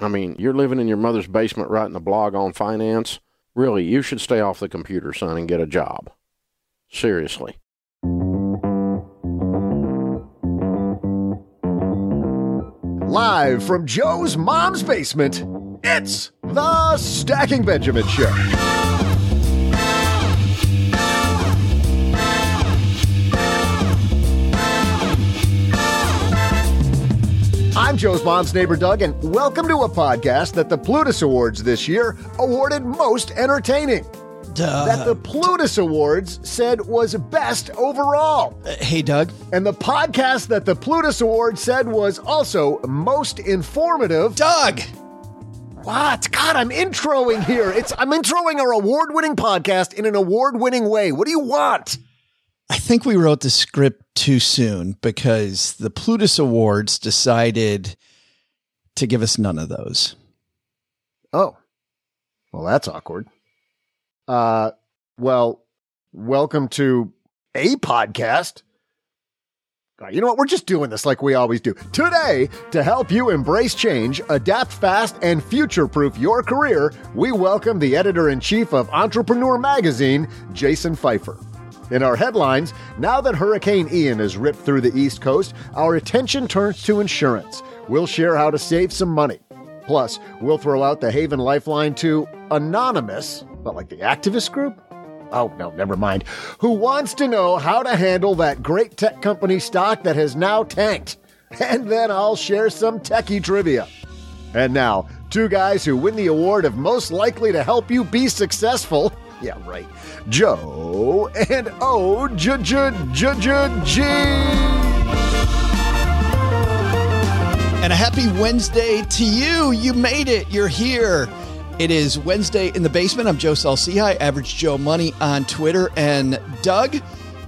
I mean, you're living in your mother's basement writing a blog on finance. Really, you should stay off the computer, son, and get a job. Seriously. Live from Joe's mom's basement, it's the Stacking Benjamin Show. I'm Joe's mom's neighbor, Doug, and welcome to a podcast that the Plutus Awards this year awarded most entertaining. That the Plutus Awards said was best overall. Uh, hey, Doug. And the podcast that the Plutus Awards said was also most informative. Doug! What? God, I'm introing here. It's I'm introing our award-winning podcast in an award-winning way. What do you want? I think we wrote the script too soon because the Plutus Awards decided to give us none of those. Oh. Well, that's awkward. Uh well, welcome to a podcast. Uh, You know what? We're just doing this like we always do. Today, to help you embrace change, adapt fast, and future proof your career, we welcome the editor in chief of Entrepreneur Magazine, Jason Feifer. In our headlines, now that Hurricane Ian has ripped through the East Coast, our attention turns to insurance. We'll share how to save some money. Plus, we'll throw out the Haven Lifeline to Anonymous, but like the activist group? Oh, no, never mind. Who wants to know how to handle that great tech company stock that has now tanked? And then I'll share some techie trivia. And now, two guys who win the award of most likely to help you be successful. Yeah, right. Joe and O J J J J G. And a happy Wednesday to you. You made it. You're here. It is Wednesday in the basement. I'm Joe Saul-Sehy, Average Joe Money on Twitter. And Doug,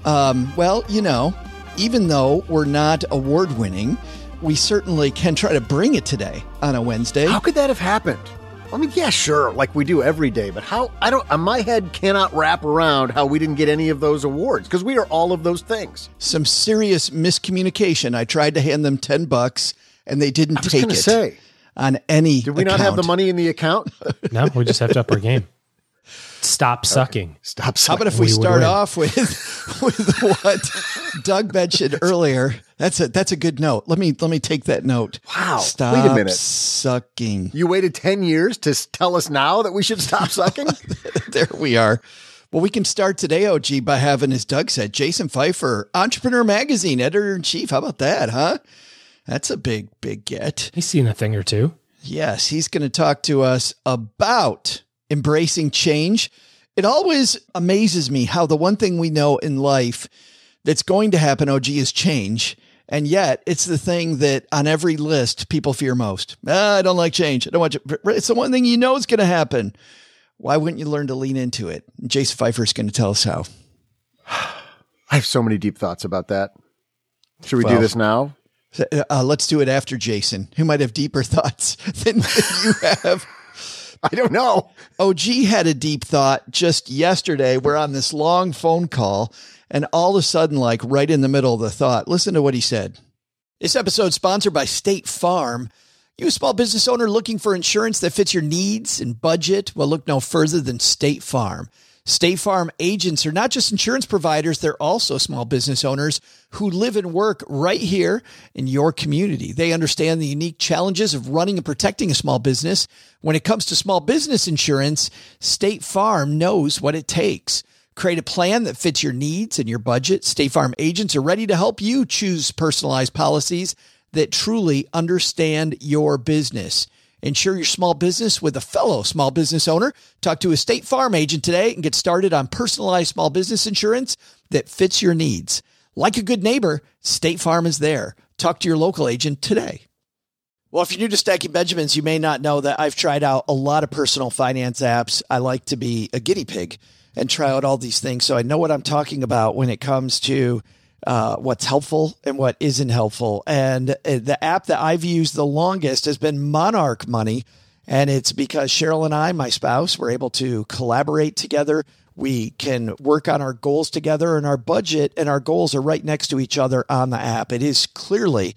um, well, you know, even though we're not award winning, we certainly can try to bring it today on a Wednesday. How could that have happened? I mean, yeah, sure, like we do every day, but how? I don't. uh, My head cannot wrap around how we didn't get any of those awards because we are all of those things. Some serious miscommunication. I tried to hand them 10 bucks and they didn't I was take going it to say, on any. did we not have the money in the account? No, we just have to up our game. Stop sucking. Stop. Sucking. How about if we, We start off with with what Doug mentioned earlier? That's a that's a good note. Let me let me take that note. Wow. Stop Wait a minute. sucking. you waited ten years to tell us now that we should stop sucking? there we are. Well, we can start today, OG, by having, as Doug said, Jason Feifer, Entrepreneur Magazine, editor in chief. How about that, huh? That's a big, big get. He's seen a thing or two. Yes, he's going to talk to us about embracing change. It always amazes me how the one thing we know in life that's going to happen, OG, is change. And yet it's the thing that on every list people fear most. Ah, I don't like change. I don't want to. It's the one thing you know is going to happen. Why wouldn't you learn to lean into it? Jason Feifer is going to tell us how. I have so many deep thoughts about that. Should we do this now? Uh, let's do it after Jason, who might have deeper thoughts than you have. I don't know. OG had a deep thought just yesterday. We're on this long phone call, and all of a sudden, like right in the middle of the thought, listen to what he said. This episode sponsored by State Farm. You a small business owner looking for insurance that fits your needs and budget? Well, look no further than State Farm. State Farm agents are not just insurance providers, they're also small business owners who live and work right here in your community. They understand the unique challenges of running and protecting a small business. When it comes to small business insurance, State Farm knows what it takes. Create a plan that fits your needs and your budget. State Farm agents are ready to help you choose personalized policies that truly understand your business. Insure your small business with a fellow small business owner. Talk to a State Farm agent today and get started on personalized small business insurance that fits your needs. Like a good neighbor, State Farm is there. Talk to your local agent today. Well, if you're new to Stacking Benjamins, you may not know that I've tried out a lot of personal finance apps. I like to be a guinea pig and try out all these things. So I know what I'm talking about when it comes to uh, what's helpful and what isn't helpful. And uh, the app that I've used the longest has been Monarch Money. And it's because Cheryl and I, my spouse, were able to collaborate together. We can work on our goals together, and our budget and our goals are right next to each other on the app. It is clearly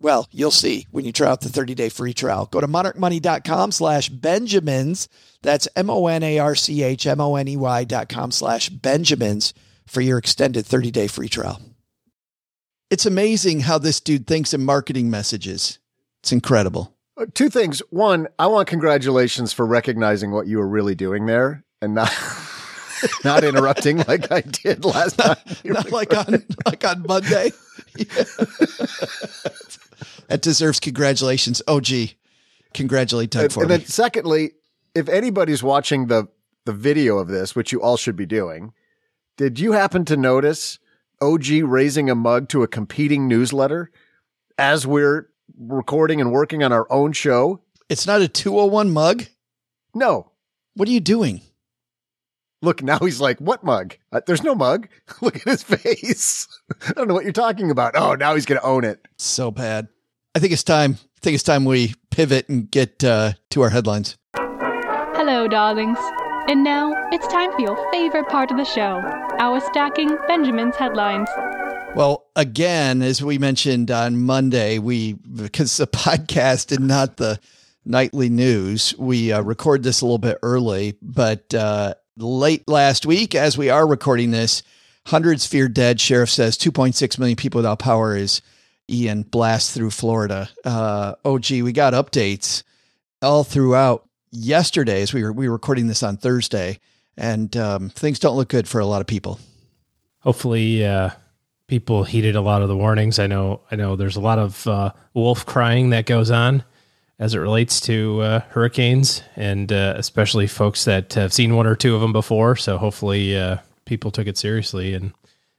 well, you'll see when you try out the 30 day free trial. Go to monarchmoney.com slash Benjamins. That's M O N A R C H M O N E Y dot com slash Benjamins for your extended 30 day free trial. It's amazing how this dude thinks in marketing messages. It's incredible. Uh, Two things. One, I want congratulations for recognizing what you were really doing there and not not interrupting like I did last time. Not like on like on Monday. that deserves congratulations. Oh gee. Congratulate Doug and, for and me. then secondly, if anybody's watching the the video of this, which you all should be doing, did you happen to notice OG raising a mug to a competing newsletter as we're recording and working on our own show? It's not a 201 mug. No. What are you doing? Look, now he's like, what mug? Uh, there's no mug. Look at his face. I don't know what you're talking about. Oh, now he's going to own it. So bad. I think it's time. I think it's time we pivot and get uh, to our headlines. Hello, darlings. And now it's time for your favorite part of the show our stacking Benjamin's headlines. Well, again, as we mentioned on Monday, we because the podcast and not the nightly news, we uh, record this a little bit early, but uh, late last week, as we are recording this, hundreds fear dead. Sheriff says 2.6 million people without power is Ian blast through Florida. Uh, oh, gee, we got updates all throughout yesterday as we were we were recording this on Thursday, and um, things don't look good for a lot of people. Hopefully, uh, people heeded a lot of the warnings. I know, I know, there's a lot of uh, wolf crying that goes on as it relates to uh, hurricanes, and uh, especially folks that have seen one or two of them before. So hopefully, uh, people took it seriously. And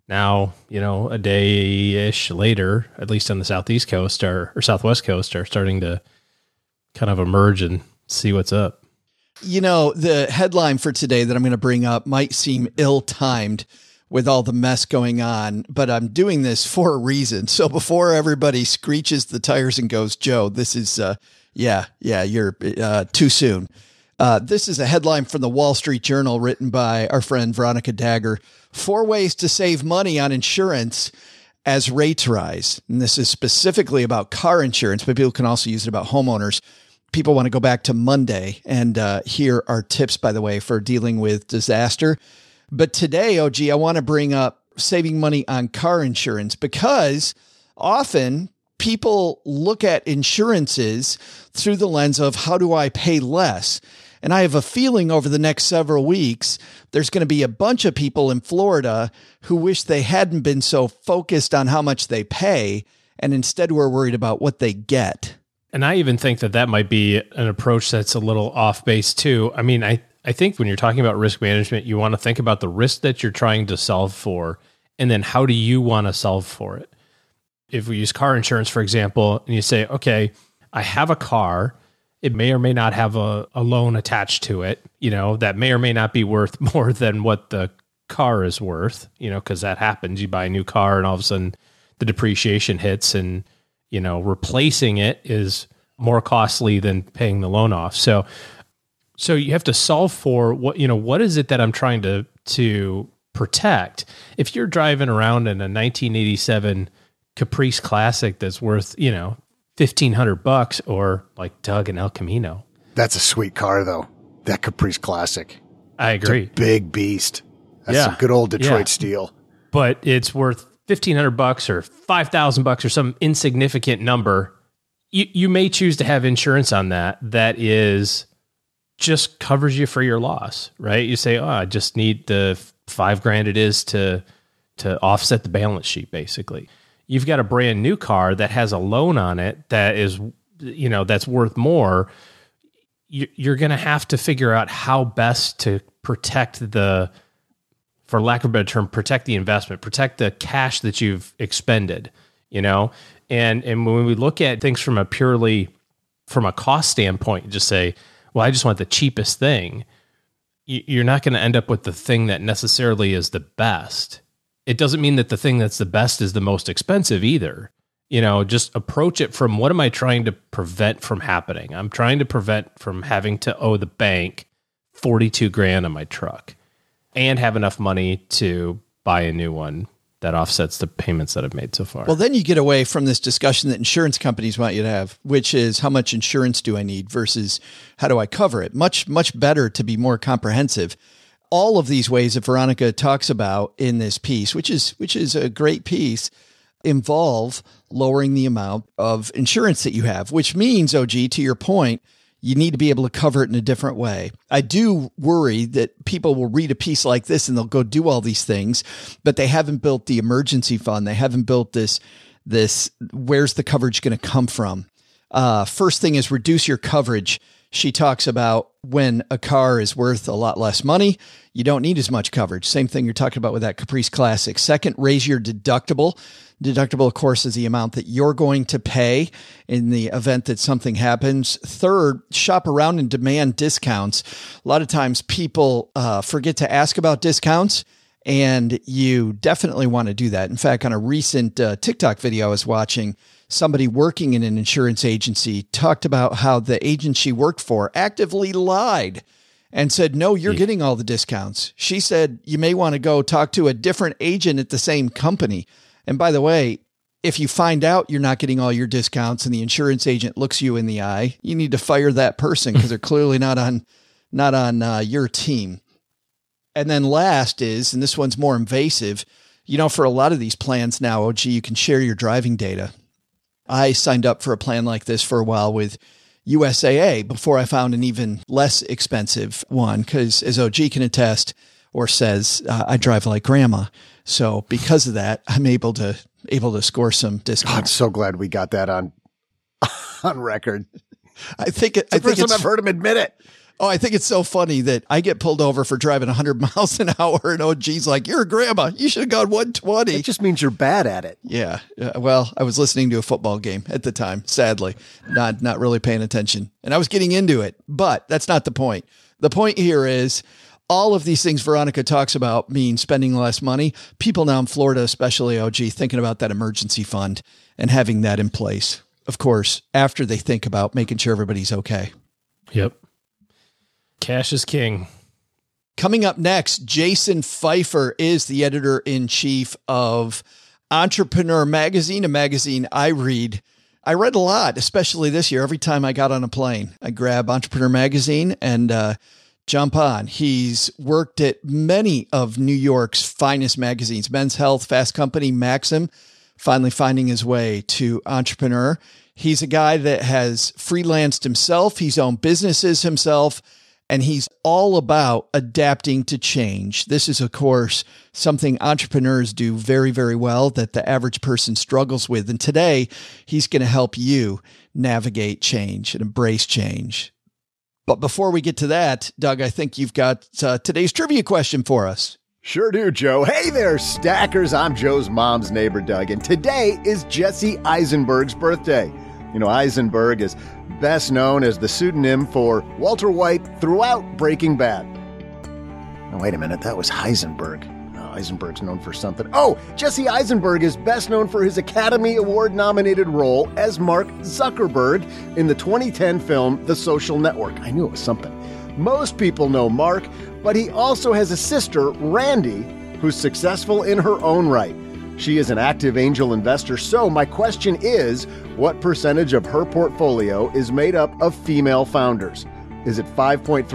now, you know, a day ish later, at least on the southeast coast or, or southwest coast, are starting to kind of emerge and see what's up. You know, the headline for today that I'm going to bring up might seem ill timed with all the mess going on, but I'm doing this for a reason. So before everybody screeches the tires and goes, Joe, this is, uh, yeah, yeah, you're uh, too soon. Uh, this is a headline from the Wall Street Journal written by our friend Veronica Dagher. Four ways to save money on insurance as rates rise. And this is specifically about car insurance, but people can also use it about homeowners people want to go back to Monday and uh, here are tips, by the way, for dealing with disaster. But today, OG, I want to bring up saving money on car insurance because often people look at insurances through the lens of how do I pay less? And I have a feeling over the next several weeks, there's going to be a bunch of people in Florida who wish they hadn't been so focused on how much they pay and instead were worried about what they get. And I even think that that might be an approach that's a little off base too. I mean, I, I think when you're talking about risk management, you want to think about the risk that you're trying to solve for, and then how do you want to solve for it? If we use car insurance, for example, and you say, okay, I have a car, it may or may not have a, a loan attached to it, you know, that may or may not be worth more than what the car is worth, you know, because that happens. You buy a new car and all of a sudden the depreciation hits and, you know, replacing it is more costly than paying the loan off. So, so you have to solve for what, you know, what is it that I'm trying to, to protect? If you're driving around in a 1987 Caprice Classic that's worth, you know, 1500 bucks or like Doug and El Camino. That's a sweet car though. That Caprice Classic. I agree. big beast. That's Yeah. some good old Detroit Yeah. steel. But it's worth 1500 bucks or 5000 bucks or some insignificant number. You you may choose to have insurance on that that is just covers you for your loss, right? You say, "Oh, I just need the 5 grand it is to to offset the balance sheet basically." You've got a brand new car that has a loan on it that is you know, that's worth more. You- You're going to have to figure out how best to protect the for lack of a better term, protect the investment, protect the cash that you've expended, you know? And and when we look at things from a purely from a cost standpoint, just say, well, I just want the cheapest thing. You're not going to end up with the thing that necessarily is the best. It doesn't mean that the thing that's the best is the most expensive either. You know, just approach it from what am I trying to prevent from happening? I'm trying to prevent from having to owe the bank 42 grand on my truck and have enough money to buy a new one that offsets the payments that I've made so far. Well, then you get away from this discussion that insurance companies want you to have, which is how much insurance do I need versus how do I cover it? Much, much better to be more comprehensive. All of these ways that Veronica talks about in this piece, which is which is a great piece, involve lowering the amount of insurance that you have, which means, OG, to your point, you need to be able to cover it in a different way. I do worry that people will read a piece like this and they'll go do all these things, but they haven't built the emergency fund. They haven't built this, this, where's the coverage going to come from? Uh, first thing is reduce your coverage. She talks about when a car is worth a lot less money, you don't need as much coverage. Same thing you're talking about with that Caprice Classic. Second, raise your deductible. Deductible, of course, is the amount that you're going to pay in the event that something happens. Third, shop around and demand discounts. A lot of times people uh, forget to ask about discounts and you definitely want to do that. In fact, on a recent uh, TikTok video I was watching, somebody working in an insurance agency talked about how the agent she worked for actively lied and said, No, you're getting all the discounts. She said, You may want to go talk to a different agent at the same company. And by the way, if you find out you're not getting all your discounts and the insurance agent looks you in the eye, you need to fire that person because they're clearly not on not on uh, your team. And then last is, and this one's more invasive, you know, for a lot of these plans now, OG, you can share your driving data. I signed up for a plan like this for a while with USAA before I found an even less expensive one because, as OG can attest or says, uh, I drive like grandma. So because of that, I'm able to able to score some discounts. I'm so glad we got that on on record. I think it, I The think first time it's I've heard him admit it. Oh, I think it's so funny that I get pulled over for driving 100 miles an hour, and OG's like, "You're a grandma. You should have gone 120." It just means you're bad at it. Yeah. Uh, well, I was listening to a football game at the time, sadly, not not really paying attention. And I was getting into it, but that's not the point. The point here is all of these things Veronica talks about mean spending less money. People now in Florida, especially OG, thinking about that emergency fund and having that in place. Of course, after they think about making sure everybody's okay. yep. Cash is king. Coming up next, Jason Feifer is the editor in chief of Entrepreneur Magazine, a magazine I read. I read a lot, especially this year. Every time I got on a plane, I grab Entrepreneur Magazine and uh, jump on. He's worked at many of New York's finest magazines Men's Health, Fast Company, Maxim. finally finding his way to entrepreneur. He's a guy that has freelanced himself, he's owned businesses himself, and he's all about adapting to change. This is, of course, something entrepreneurs do very, very well that the average person struggles with. And today, he's going to help you navigate change and embrace change. But before we get to that, Doug, I think you've got uh, today's trivia question for us. Sure do, Joe. Hey there, stackers. I'm Joe's mom's neighbor, Doug, and today is Jesse Eisenberg's birthday. You know, Eisenberg is best known as the pseudonym for Walter White throughout Breaking Bad. Oh, wait a minute, that was Heisenberg. Oh, known for something. Oh, Jesse Eisenberg is best known for his Academy Award nominated role as Mark Zuckerberg in the 2010 film The Social Network. I knew it was something. Most people know Mark, but he also has a sister, Randy, who's successful in her own right. She is an active angel investor, so my question is what percentage of her portfolio is made up of female founders? Is it 5.3%,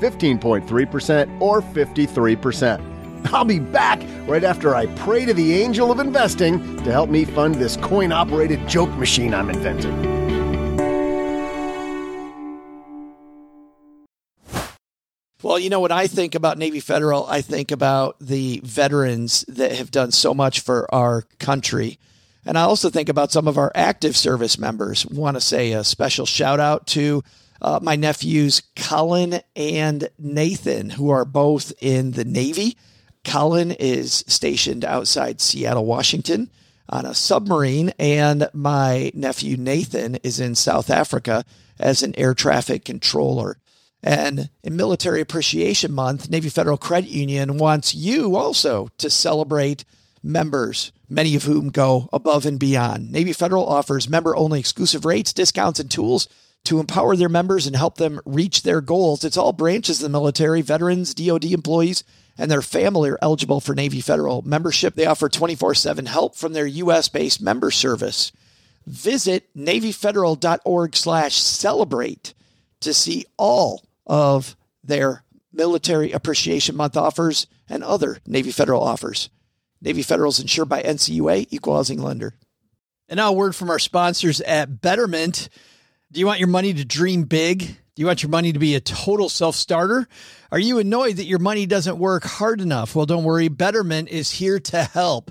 15.3%, or 53%? I'll be back right after I pray to the angel of investing to help me fund this coin operated joke machine I'm inventing. Well, you know, when I think about Navy Federal, I think about the veterans that have done so much for our country. And I also think about some of our active service members. Want to say a special shout out to uh, my nephews, Colin and Nathan, who are both in the Navy. Colin is stationed outside Seattle, Washington on a submarine, and my nephew, Nathan, is in South Africa as an air traffic controller. And in Military Appreciation Month, Navy Federal Credit Union wants you also to celebrate members, many of whom go above and beyond. Navy Federal offers member only exclusive rates, discounts, and tools to empower their members and help them reach their goals. It's all branches of the military, veterans, DoD employees, and their family are eligible for Navy Federal membership. They offer 24 7 help from their U.S. based member service. Visit NavyFederal.org slash celebrate to see all of their Military Appreciation Month offers and other Navy Federal offers. Navy Federal is insured by NCUA, equal housing lender. And now a word from our sponsors at Betterment. Do you want your money to dream big? Do you want your money to be a total self starter? Are you annoyed that your money doesn't work hard enough? Well, don't worry. Betterment is here to help.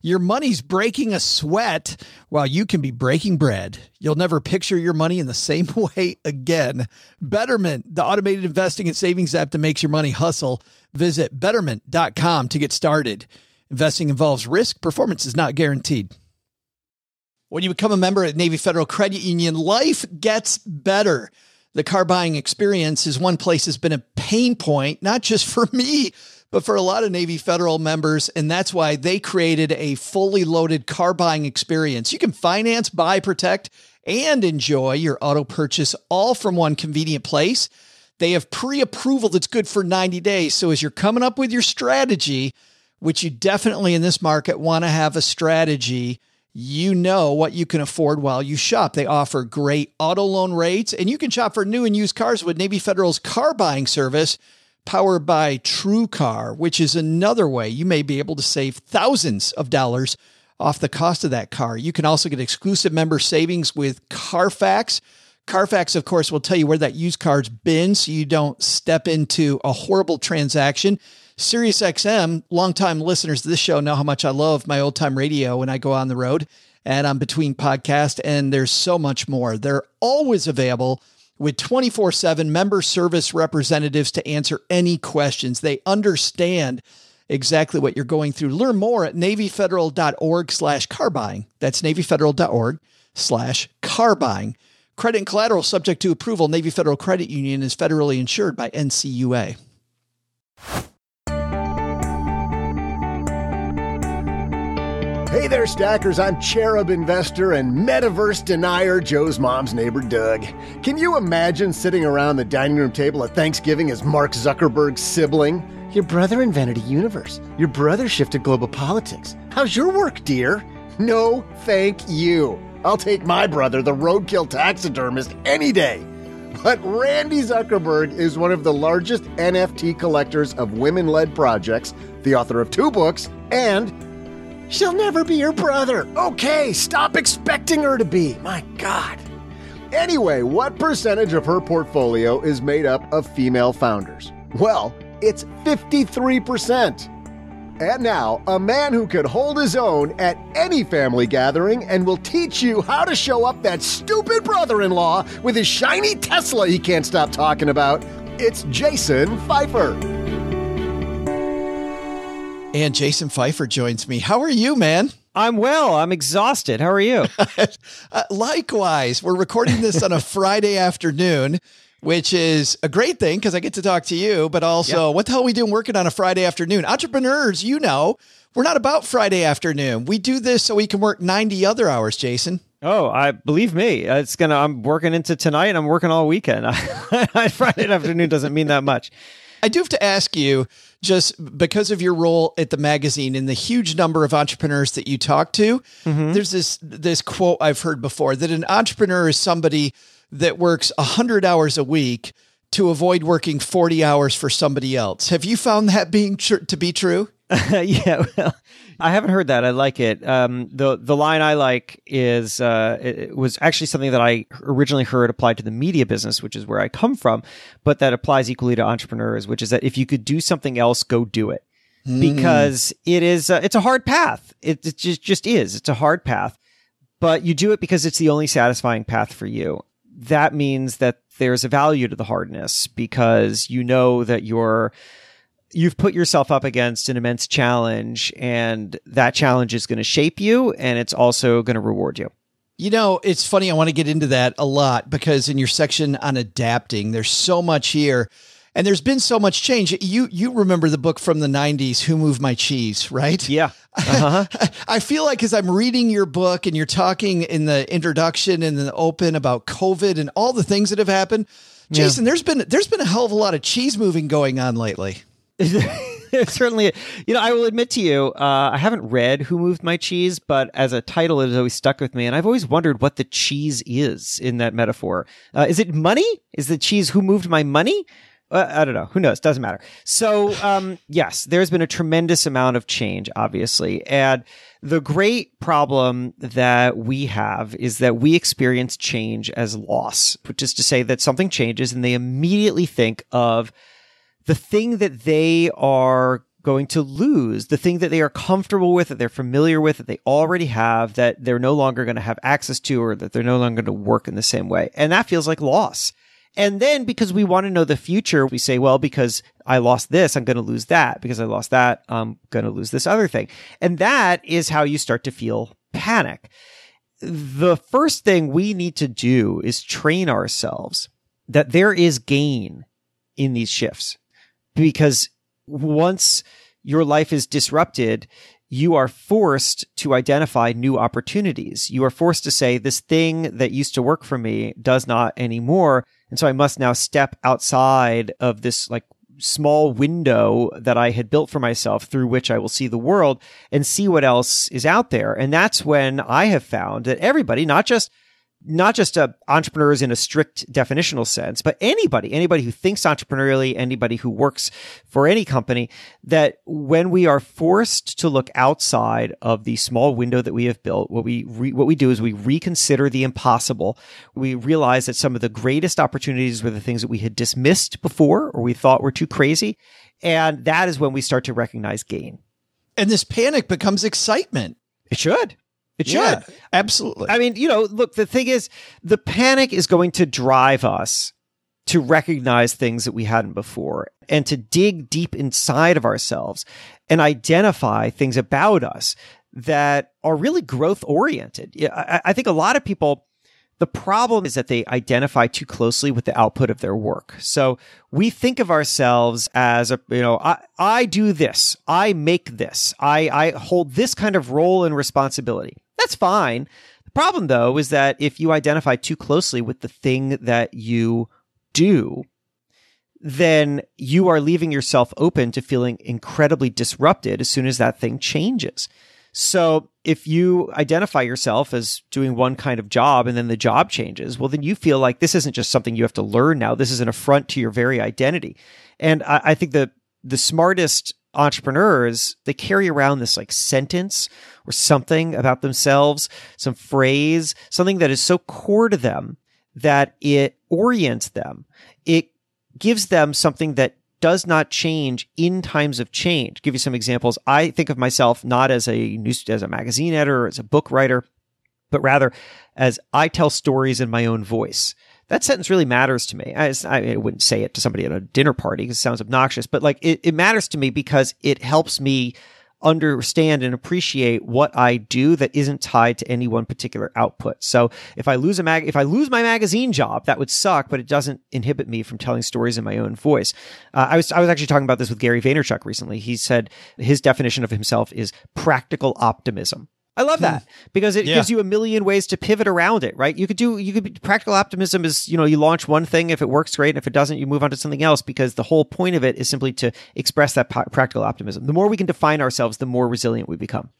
your money's breaking a sweat while you can be breaking bread. You'll never picture your money in the same way again. Betterment, the automated investing and savings app that makes your money hustle. Visit betterment.com to get started. Investing involves risk, performance is not guaranteed. When you become a member at Navy Federal Credit Union, life gets better. The car buying experience is one place has been a pain point, not just for me but for a lot of Navy Federal members. And that's why they created a fully loaded car buying experience. You can finance, buy, protect, and enjoy your auto purchase all from one convenient place. They have pre approval that's good for 90 days. So as you're coming up with your strategy, which you definitely in this market want to have a strategy, you know what you can afford while you shop. They offer great auto loan rates, and you can shop for new and used cars with Navy Federal's car buying service powered by TrueCar, which is another way you may be able to save thousands of dollars off the cost of that car. You can also get exclusive member savings with Carfax. Carfax, of course, will tell you where that used car's been so you don't step into a horrible transaction. SiriusXM, longtime listeners to this show know how much I love my old time radio when I go on the road and I'm between podcasts, and there's so much more. They're always available with 24 7 member service representatives to answer any questions. They understand exactly what you're going through. Learn more at NavyFederal.org slash car buying. That's NavyFederal.org slash car buying. Credit and collateral subject to approval. Navy Federal Credit Union is federally insured by NCUA. Hey there, stackers. I'm Cherub Investor and Metaverse Denier, Joe's mom's neighbor, Doug. Can you imagine sitting around the dining room table at Thanksgiving as Mark Zuckerberg's sibling? Your brother invented a universe. Your brother shifted global politics. How's your work, dear? No, thank you. I'll take my brother, the roadkill taxidermist, any day. But Randy Zuckerberg is one of the largest NFT collectors of women led projects, the author of two books, and She'll never be your brother. Okay, stop expecting her to be. My God. Anyway, what percentage of her portfolio is made up of female founders? Well, it's 53%. And now, a man who could hold his own at any family gathering and will teach you how to show up that stupid brother in law with his shiny Tesla he can't stop talking about. It's Jason Feifer. And Jason Feifer joins me. How are you, man? I'm well. I'm exhausted. How are you? uh, likewise, we're recording this on a Friday afternoon, which is a great thing because I get to talk to you, but also, yep. what the hell are we doing working on a Friday afternoon? Entrepreneurs, you know, we're not about Friday afternoon. We do this so we can work 90 other hours, Jason. Oh, I believe me. It's gonna. I'm working into tonight, and I'm working all weekend. Friday afternoon doesn't mean that much. I do have to ask you, just because of your role at the magazine and the huge number of entrepreneurs that you talk to, mm-hmm. there's this this quote I've heard before that an entrepreneur is somebody that works 100 hours a week to avoid working 40 hours for somebody else. Have you found that being tr- to be true? yeah, well, I haven't heard that. I like it. Um, the the line I like is uh, it was actually something that I originally heard applied to the media business, which is where I come from, but that applies equally to entrepreneurs, which is that if you could do something else, go do it, mm. because it is uh, it's a hard path. It, it just just is. It's a hard path, but you do it because it's the only satisfying path for you. That means that there's a value to the hardness because you know that you're you've put yourself up against an immense challenge and that challenge is going to shape you and it's also going to reward you. You know, it's funny. I want to get into that a lot because in your section on adapting, there's so much here and there's been so much change. You you remember the book from the 90s, Who Moved My Cheese, right? Yeah. Uh-huh. I feel like as I'm reading your book and you're talking in the introduction and the open about COVID and all the things that have happened, Jason, yeah. there's been there's been a hell of a lot of cheese moving going on lately. certainly, you know, I will admit to you, uh, I haven't read Who Moved My Cheese, but as a title, it has always stuck with me. And I've always wondered what the cheese is in that metaphor. Uh, is it money? Is the cheese Who Moved My Money? Uh, I don't know. Who knows? Doesn't matter. So, um, yes, there's been a tremendous amount of change, obviously. And the great problem that we have is that we experience change as loss, which is to say that something changes and they immediately think of the thing that they are going to lose, the thing that they are comfortable with, that they're familiar with, that they already have, that they're no longer going to have access to, or that they're no longer going to work in the same way. And that feels like loss. And then because we want to know the future, we say, well, because I lost this, I'm going to lose that. Because I lost that, I'm going to lose this other thing. And that is how you start to feel panic. The first thing we need to do is train ourselves that there is gain in these shifts because once your life is disrupted, you are forced to identify new opportunities. You are forced to say, this thing that used to work for me does not anymore. And so I must now step outside of this like small window that I had built for myself through which I will see the world and see what else is out there. And that's when I have found that everybody, not just not just uh, entrepreneurs in a strict definitional sense, but anybody, anybody who thinks entrepreneurially, anybody who works for any company, that when we are forced to look outside of the small window that we have built, what we re- what we do is we reconsider the impossible. We realize that some of the greatest opportunities were the things that we had dismissed before or we thought were too crazy, and that is when we start to recognize gain. And this panic becomes excitement. It should. It should. Yeah, absolutely. I mean, you know, look, the thing is, the panic is going to drive us to recognize things that we hadn't before and to dig deep inside of ourselves and identify things about us that are really growth oriented. I, I think a lot of people The problem is that they identify too closely with the output of their work. So we think of ourselves as a, you know, I, I do this. I make this. I, I hold this kind of role and responsibility. That's fine. The problem though is that if you identify too closely with the thing that you do, then you are leaving yourself open to feeling incredibly disrupted as soon as that thing changes. So if you identify yourself as doing one kind of job and then the job changes, well, then you feel like this isn't just something you have to learn now. This is an affront to your very identity. And I, I think the the smartest entrepreneurs, they carry around this like sentence or something about themselves, some phrase, something that is so core to them that it orients them. It gives them something that does not change in times of change. give you some examples. I think of myself not as a news, as a magazine editor, as a book writer, but rather as I tell stories in my own voice. That sentence really matters to me. I, I wouldn't say it to somebody at a dinner party because it sounds obnoxious, but like it, it matters to me because it helps me understand and appreciate what I do that isn't tied to any one particular output. So if I lose a mag, if I lose my magazine job, that would suck, but it doesn't inhibit me from telling stories in my own voice. Uh, I was, I was actually talking about this with Gary Vaynerchuk recently. He said his definition of himself is practical optimism. I love that hmm. because it Yeah. gives you a million ways to pivot around it, right? You could do, you could be, practical optimism is, you know, you launch one thing. If it works, great. And if it doesn't, you move on to something else because the whole point of it is simply to express that pa- practical optimism. The more we can define ourselves, the more resilient we become.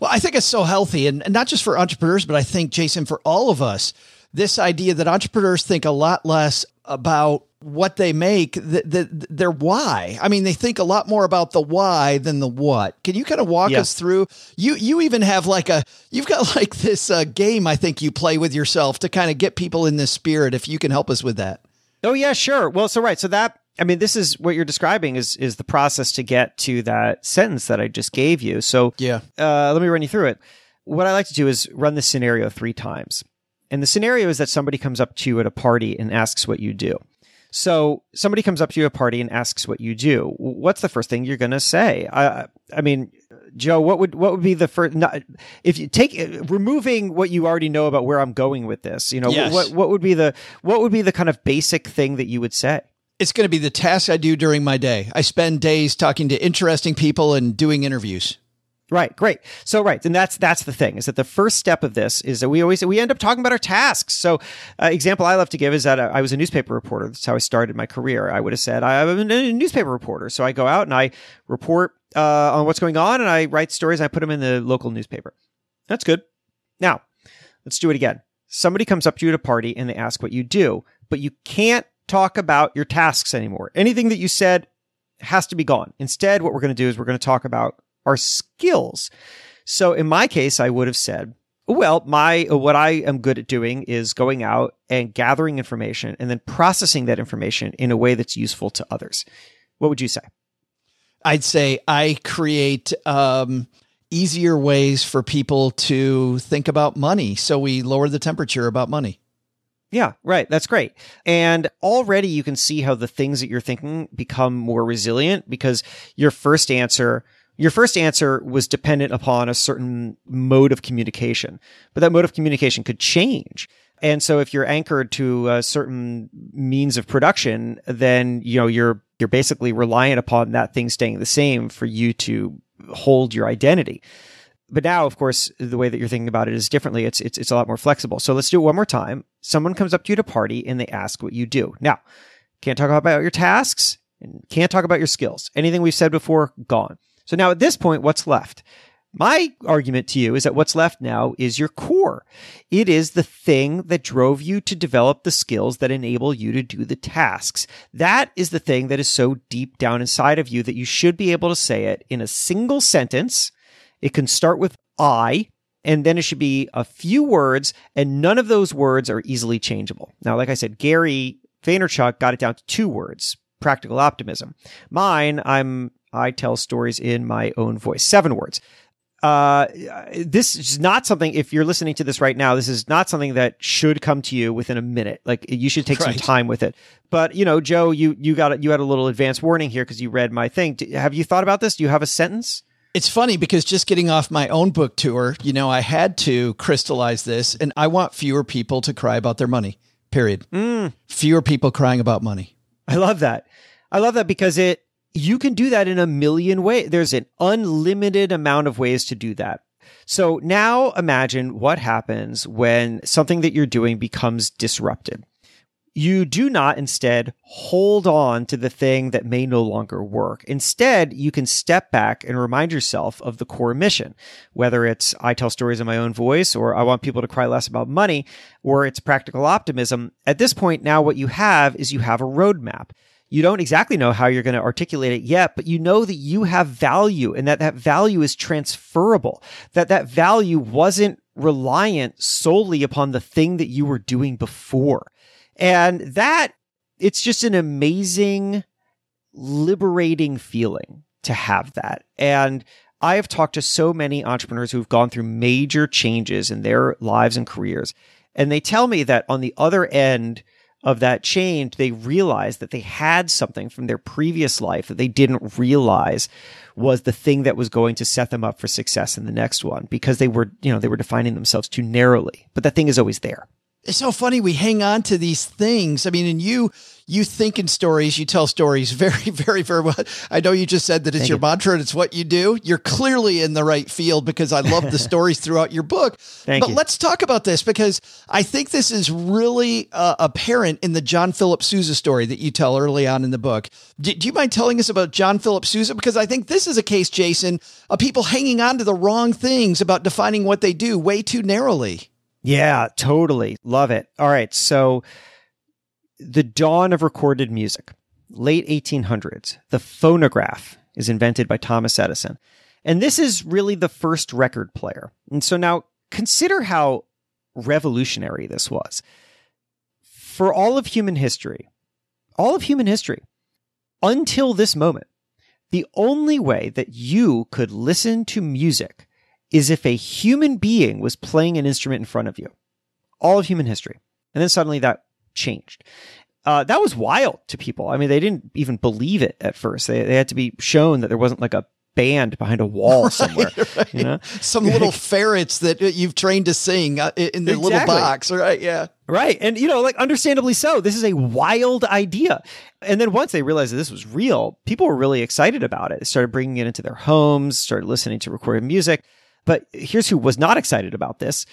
Well, I think it's so healthy, and, and not just for entrepreneurs, but I think, Jason, for all of us, this idea that entrepreneurs think a lot less about what they make, th- th- their why. I mean, they think a lot more about the why than the what. Can you kind of walk Yeah. us through? You you even have like a you've got like this uh, game I think you play with yourself to kind of get people in this spirit. If you can help us with that. Oh yeah, sure. Well, so right. So that I mean, this is what you're describing is is the process to get to that sentence that I just gave you. So Yeah. uh, let me run you through it. What I like to do is run this scenario three times. And the scenario is that somebody comes up to you at a party and asks what you do. So somebody comes up to you at a party and asks what you do. What's the first thing you're going to say? I, I mean, Joe, what would what would be the first? Not, if you take uh, removing what you already know about where I'm going with this, you know, Yes. what what would be the what would be the kind of basic thing that you would say? It's going to be the task I do during my day. I spend days talking to interesting people and doing interviews. Right, great. So right, and that's that's the thing is that the first step of this is that we always we end up talking about our tasks. So, uh, example I love to give is that uh, I was a newspaper reporter. That's how I started my career. I would have said I'm a newspaper reporter. So I go out and I report uh, on what's going on, and I write stories. And I put them in the local newspaper. That's good. Now, let's do it again. Somebody comes up to you at a party and they ask what you do, but you can't talk about your tasks anymore. Anything that you said has to be gone. Instead, what we're going to do is we're going to talk about our skills. So in my case, I would have said, well, my what I am good at doing is going out and gathering information and then processing that information in a way that's useful to others. What would you say? I'd say I create um, easier ways for people to think about money. So we lower the temperature about money. Yeah, right. That's great. And already you can see how the things that you're thinking become more resilient because your first answer your first answer was dependent upon a certain mode of communication, but that mode of communication could change. And so if you're anchored to a certain means of production, then, you know, you're, you're basically reliant upon that thing staying the same for you to hold your identity. But now, of course, the way that you're thinking about it is differently. It's, it's, it's a lot more flexible. So let's do it one more time. Someone comes up to you at a party and they ask what you do. Now, can't talk about your tasks and can't talk about your skills. Anything we've said before, gone. So now at this point, what's left? My argument to you is that what's left now is your core. It is the thing that drove you to develop the skills that enable you to do the tasks. That is the thing that is so deep down inside of you that you should be able to say it in a single sentence. It can start with I, and then it should be a few words, and none of those words are easily changeable. Now, like I said, Gary Vaynerchuk got it down to two words practical optimism. Mine, I'm I tell stories in my own voice. Seven words. Uh, this is not something, if you're listening to this right now, this is not something that should come to you within a minute. Like you should take Right. some time with it. But, you know, Joe, you, you got, you had a little advance warning here because you read my thing. Have you thought about this? Do you have a sentence? It's funny because just getting off my own book tour, you know, I had to crystallize this and I want fewer people to cry about their money. Period. Fewer people crying about money. I love that. I love that because it you can do that in a million ways. There's an unlimited amount of ways to do that. So now imagine what happens when something that you're doing becomes disrupted. You do not instead hold on to the thing that may no longer work. Instead, you can step back and remind yourself of the core mission, whether it's I tell stories in my own voice or I want people to cry less about money or it's practical optimism. At this point, now what you have is you have a roadmap. You don't exactly know how you're going to articulate it yet, but you know that you have value and that that value is transferable, that that value wasn't reliant solely upon the thing that you were doing before. And that it's just an amazing, liberating feeling to have that. And I have talked to so many entrepreneurs who've gone through major changes in their lives and careers. And they tell me that on the other end of that change, they realized that they had something from their previous life that they didn't realize was the thing that was going to set them up for success in the next one because they were, you know, they were defining themselves too narrowly. But that thing is always there. It's so funny we hang on to these things. I mean, and you you think in stories, you tell stories very, very, very well. I know you just said that it's Thank your you. mantra and it's what you do. You're clearly in the right field because I love the stories throughout your book. Thank but you. let's talk about this because I think this is really uh, apparent in the John Philip Sousa story that you tell early on in the book. Do, do you mind telling us about John Philip Sousa? Because I think this is a case, Jason, of people hanging on to the wrong things about defining what they do way too narrowly. Yeah, totally. Love it. All right. So the dawn of recorded music, late 1800s, the phonograph is invented by Thomas Edison. And this is really the first record player. And so now consider how revolutionary this was. For all of human history, all of human history, until this moment, the only way that you could listen to music is if a human being was playing an instrument in front of you. All of human history. And then suddenly that changed. Uh, that was wild to people. I mean, they didn't even believe it at first. They, they had to be shown that there wasn't like a band behind a wall somewhere. You know? Some little ferrets that you've trained to sing uh, in the little box, right? Yeah. Right. And, you know, like, understandably so. This is a wild idea. And then once they realized that this was real, people were really excited about it. They started bringing it into their homes, started listening to recorded music. But here's who was not excited about this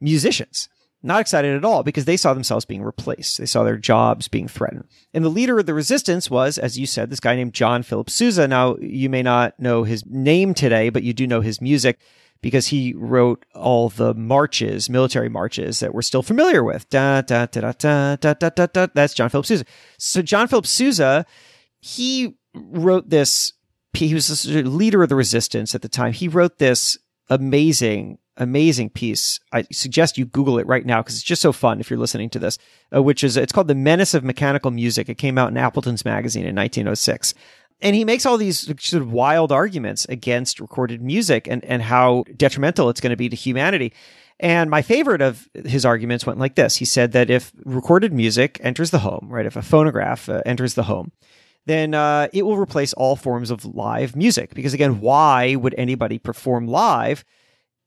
musicians. Not excited at all because they saw themselves being replaced. They saw their jobs being threatened. And the leader of the resistance was, as you said, this guy named John Philip Sousa. Now, you may not know his name today, but you do know his music because he wrote all the marches, military marches that we're still familiar with. Da, da, da, da, da, da, da, da. That's John Philip Sousa. So John Philip Sousa, he wrote this. He was the leader of the resistance at the time. He wrote this amazing, amazing piece. I suggest you Google it right now because it's just so fun if you're listening to this, uh, which is, it's called The Menace of Mechanical Music. It came out in Appleton's magazine in 1906. And he makes all these sort of wild arguments against recorded music and, and how detrimental it's going to be to humanity. And my favorite of his arguments went like this. He said that if recorded music enters the home, right, if a phonograph uh, enters the home, then uh, it will replace all forms of live music. Because again, why would anybody perform live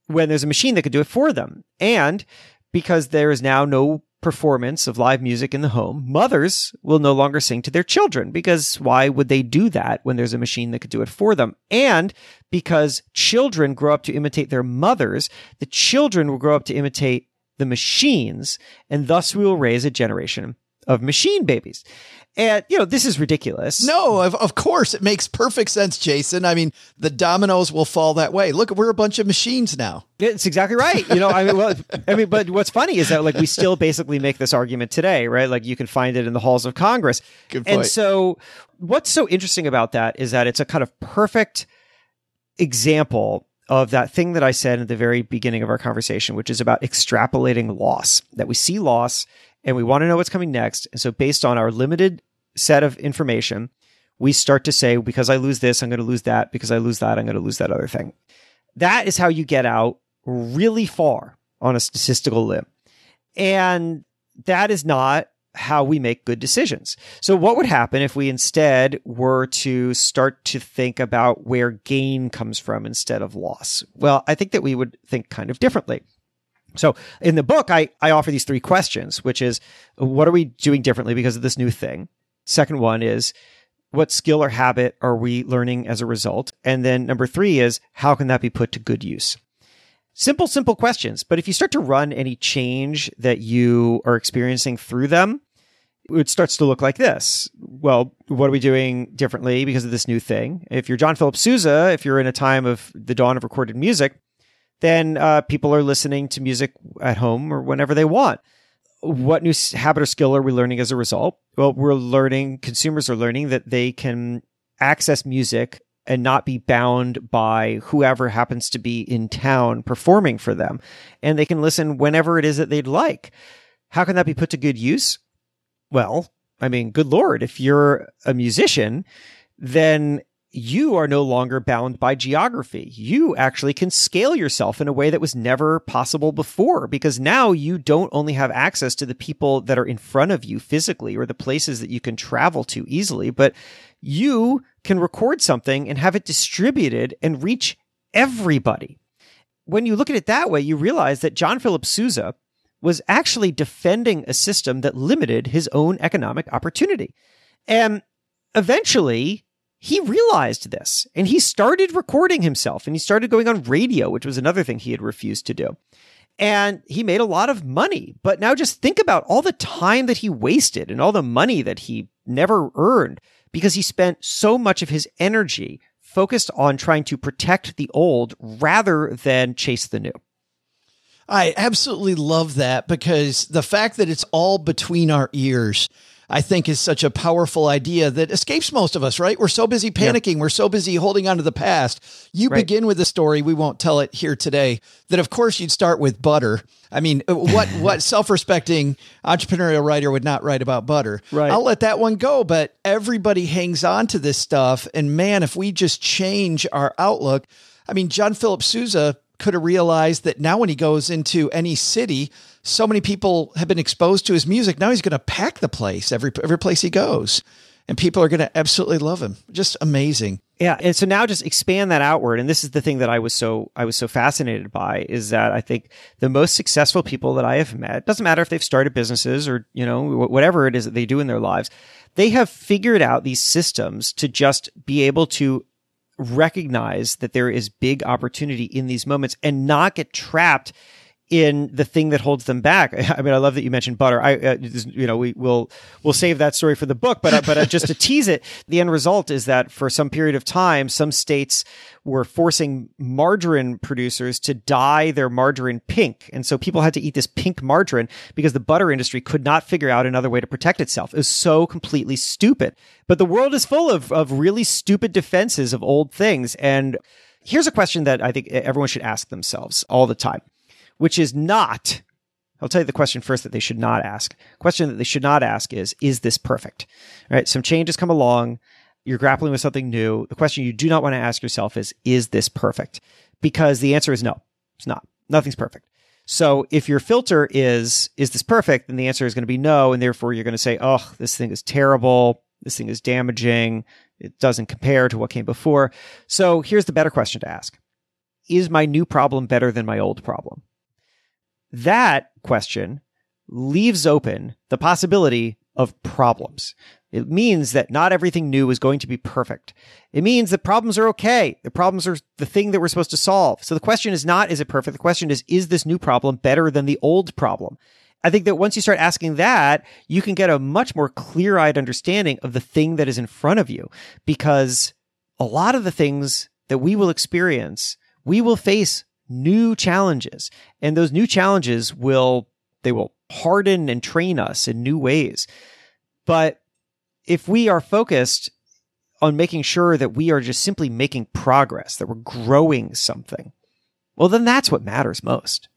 when there's a machine that could do it for them? And because there is now no performance of live music in the home, mothers will no longer sing to their children because why would they do that when there's a machine that could do it for them? And because children grow up to imitate their mothers, the children will grow up to imitate the machines, and thus we will raise a generation of machine babies. And, you know, this is ridiculous. No, of, of course. It makes perfect sense, Jason. I mean, the dominoes will fall that way. Look, we're a bunch of machines now. It's exactly right. You know, I mean, well, I mean, but what's funny is that like we still basically make this argument today, right? Like you can find it in the halls of Congress. Good point. And so, what's so interesting about that is that it's a kind of perfect example of that thing that I said at the very beginning of our conversation, which is about extrapolating loss. That we see loss and we want to know what's coming next. And so, based on our limited set of information, we start to say, because I lose this, I'm going to lose that. Because I lose that, I'm going to lose that other thing. That is how you get out really far on a statistical limb. And that is not how we make good decisions. So what would happen if we instead were to start to think about where gain comes from instead of loss? Well, I think that we would think kind of differently. So in the book, I, I offer these three questions, which is what are we doing differently because of this new thing? Second one is what skill or habit are we learning as a result? And then number three is how can that be put to good use? Simple, simple questions. But if you start to run any change that you are experiencing through them, it starts to look like this. Well, what are we doing differently because of this new thing? If you're John Philip Sousa, if you're in a time of the dawn of recorded music, then uh, people are listening to music at home or whenever they want. What new habit or skill are we learning as a result? Well, we're learning, consumers are learning that they can access music and not be bound by whoever happens to be in town performing for them. And they can listen whenever it is that they'd like. How can that be put to good use? Well, I mean, good Lord, if you're a musician, then you are no longer bound by geography. You actually can scale yourself in a way that was never possible before because now you don't only have access to the people that are in front of you physically or the places that you can travel to easily, but you can record something and have it distributed and reach everybody. When you look at it that way, you realize that John Philip Sousa was actually defending a system that limited his own economic opportunity. And eventually, he realized this and he started recording himself and he started going on radio, which was another thing he had refused to do. And he made a lot of money. But now just think about all the time that he wasted and all the money that he never earned because he spent so much of his energy focused on trying to protect the old rather than chase the new. I absolutely love that because the fact that it's all between our ears, I think is such a powerful idea that escapes most of us, right? We're so busy panicking. Yeah. We're so busy holding on to the past. You right. begin with a story. We won't tell it here today that of course you'd start with butter. I mean, uh, what, what self-respecting entrepreneurial writer would not write about butter? Right. I'll let that one go, but everybody hangs on to this stuff. And man, if we just change our outlook, I mean, John Philip Sousa could have realized that now when he goes into any city, so many people have been exposed to his music. Now he's going to pack the place every every place he goes, and people are going to absolutely love him. Just amazing. Yeah, and so now just expand that outward, and this is the thing that I was so I was so fascinated by is that I think the most successful people that I have met doesn't matter if they've started businesses or you know whatever it is that they do in their lives, they have figured out these systems to just be able to recognize that there is big opportunity in these moments and not get trapped in the thing that holds them back. I mean, I love that you mentioned butter. I, uh, you know, we will we'll save that story for the book, but uh, but uh, just to tease it, the end result is that for some period of time, some states were forcing margarine producers to dye their margarine pink, and so people had to eat this pink margarine because the butter industry could not figure out another way to protect itself. It was so completely stupid. But the world is full of of really stupid defenses of old things, and here's a question that I think everyone should ask themselves all the time which is not I'll tell you the question first that they should not ask. Question that they should not ask is, is this perfect? All right. Some changes come along. You're grappling with something new. The question you do not want to ask yourself is, is this perfect? Because the answer is no, it's not. Nothing's perfect. So if your filter is, is this perfect? Then the answer is going to be no. And therefore you're going to say, oh, this thing is terrible. This thing is damaging. It doesn't compare to what came before. So here's the better question to ask. Is my new problem better than my old problem? That question leaves open the possibility of problems. It means that not everything new is going to be perfect. It means that problems are okay. The problems are the thing that we're supposed to solve. So the question is not, is it perfect? The question is, is this new problem better than the old problem? I think that once you start asking that, you can get a much more clear eyed understanding of the thing that is in front of you because a lot of the things that we will experience, we will face new challenges. And those new challenges will, they will harden and train us in new ways. But if we are focused on making sure that we are just simply making progress, that we're growing something, well, then that's what matters most.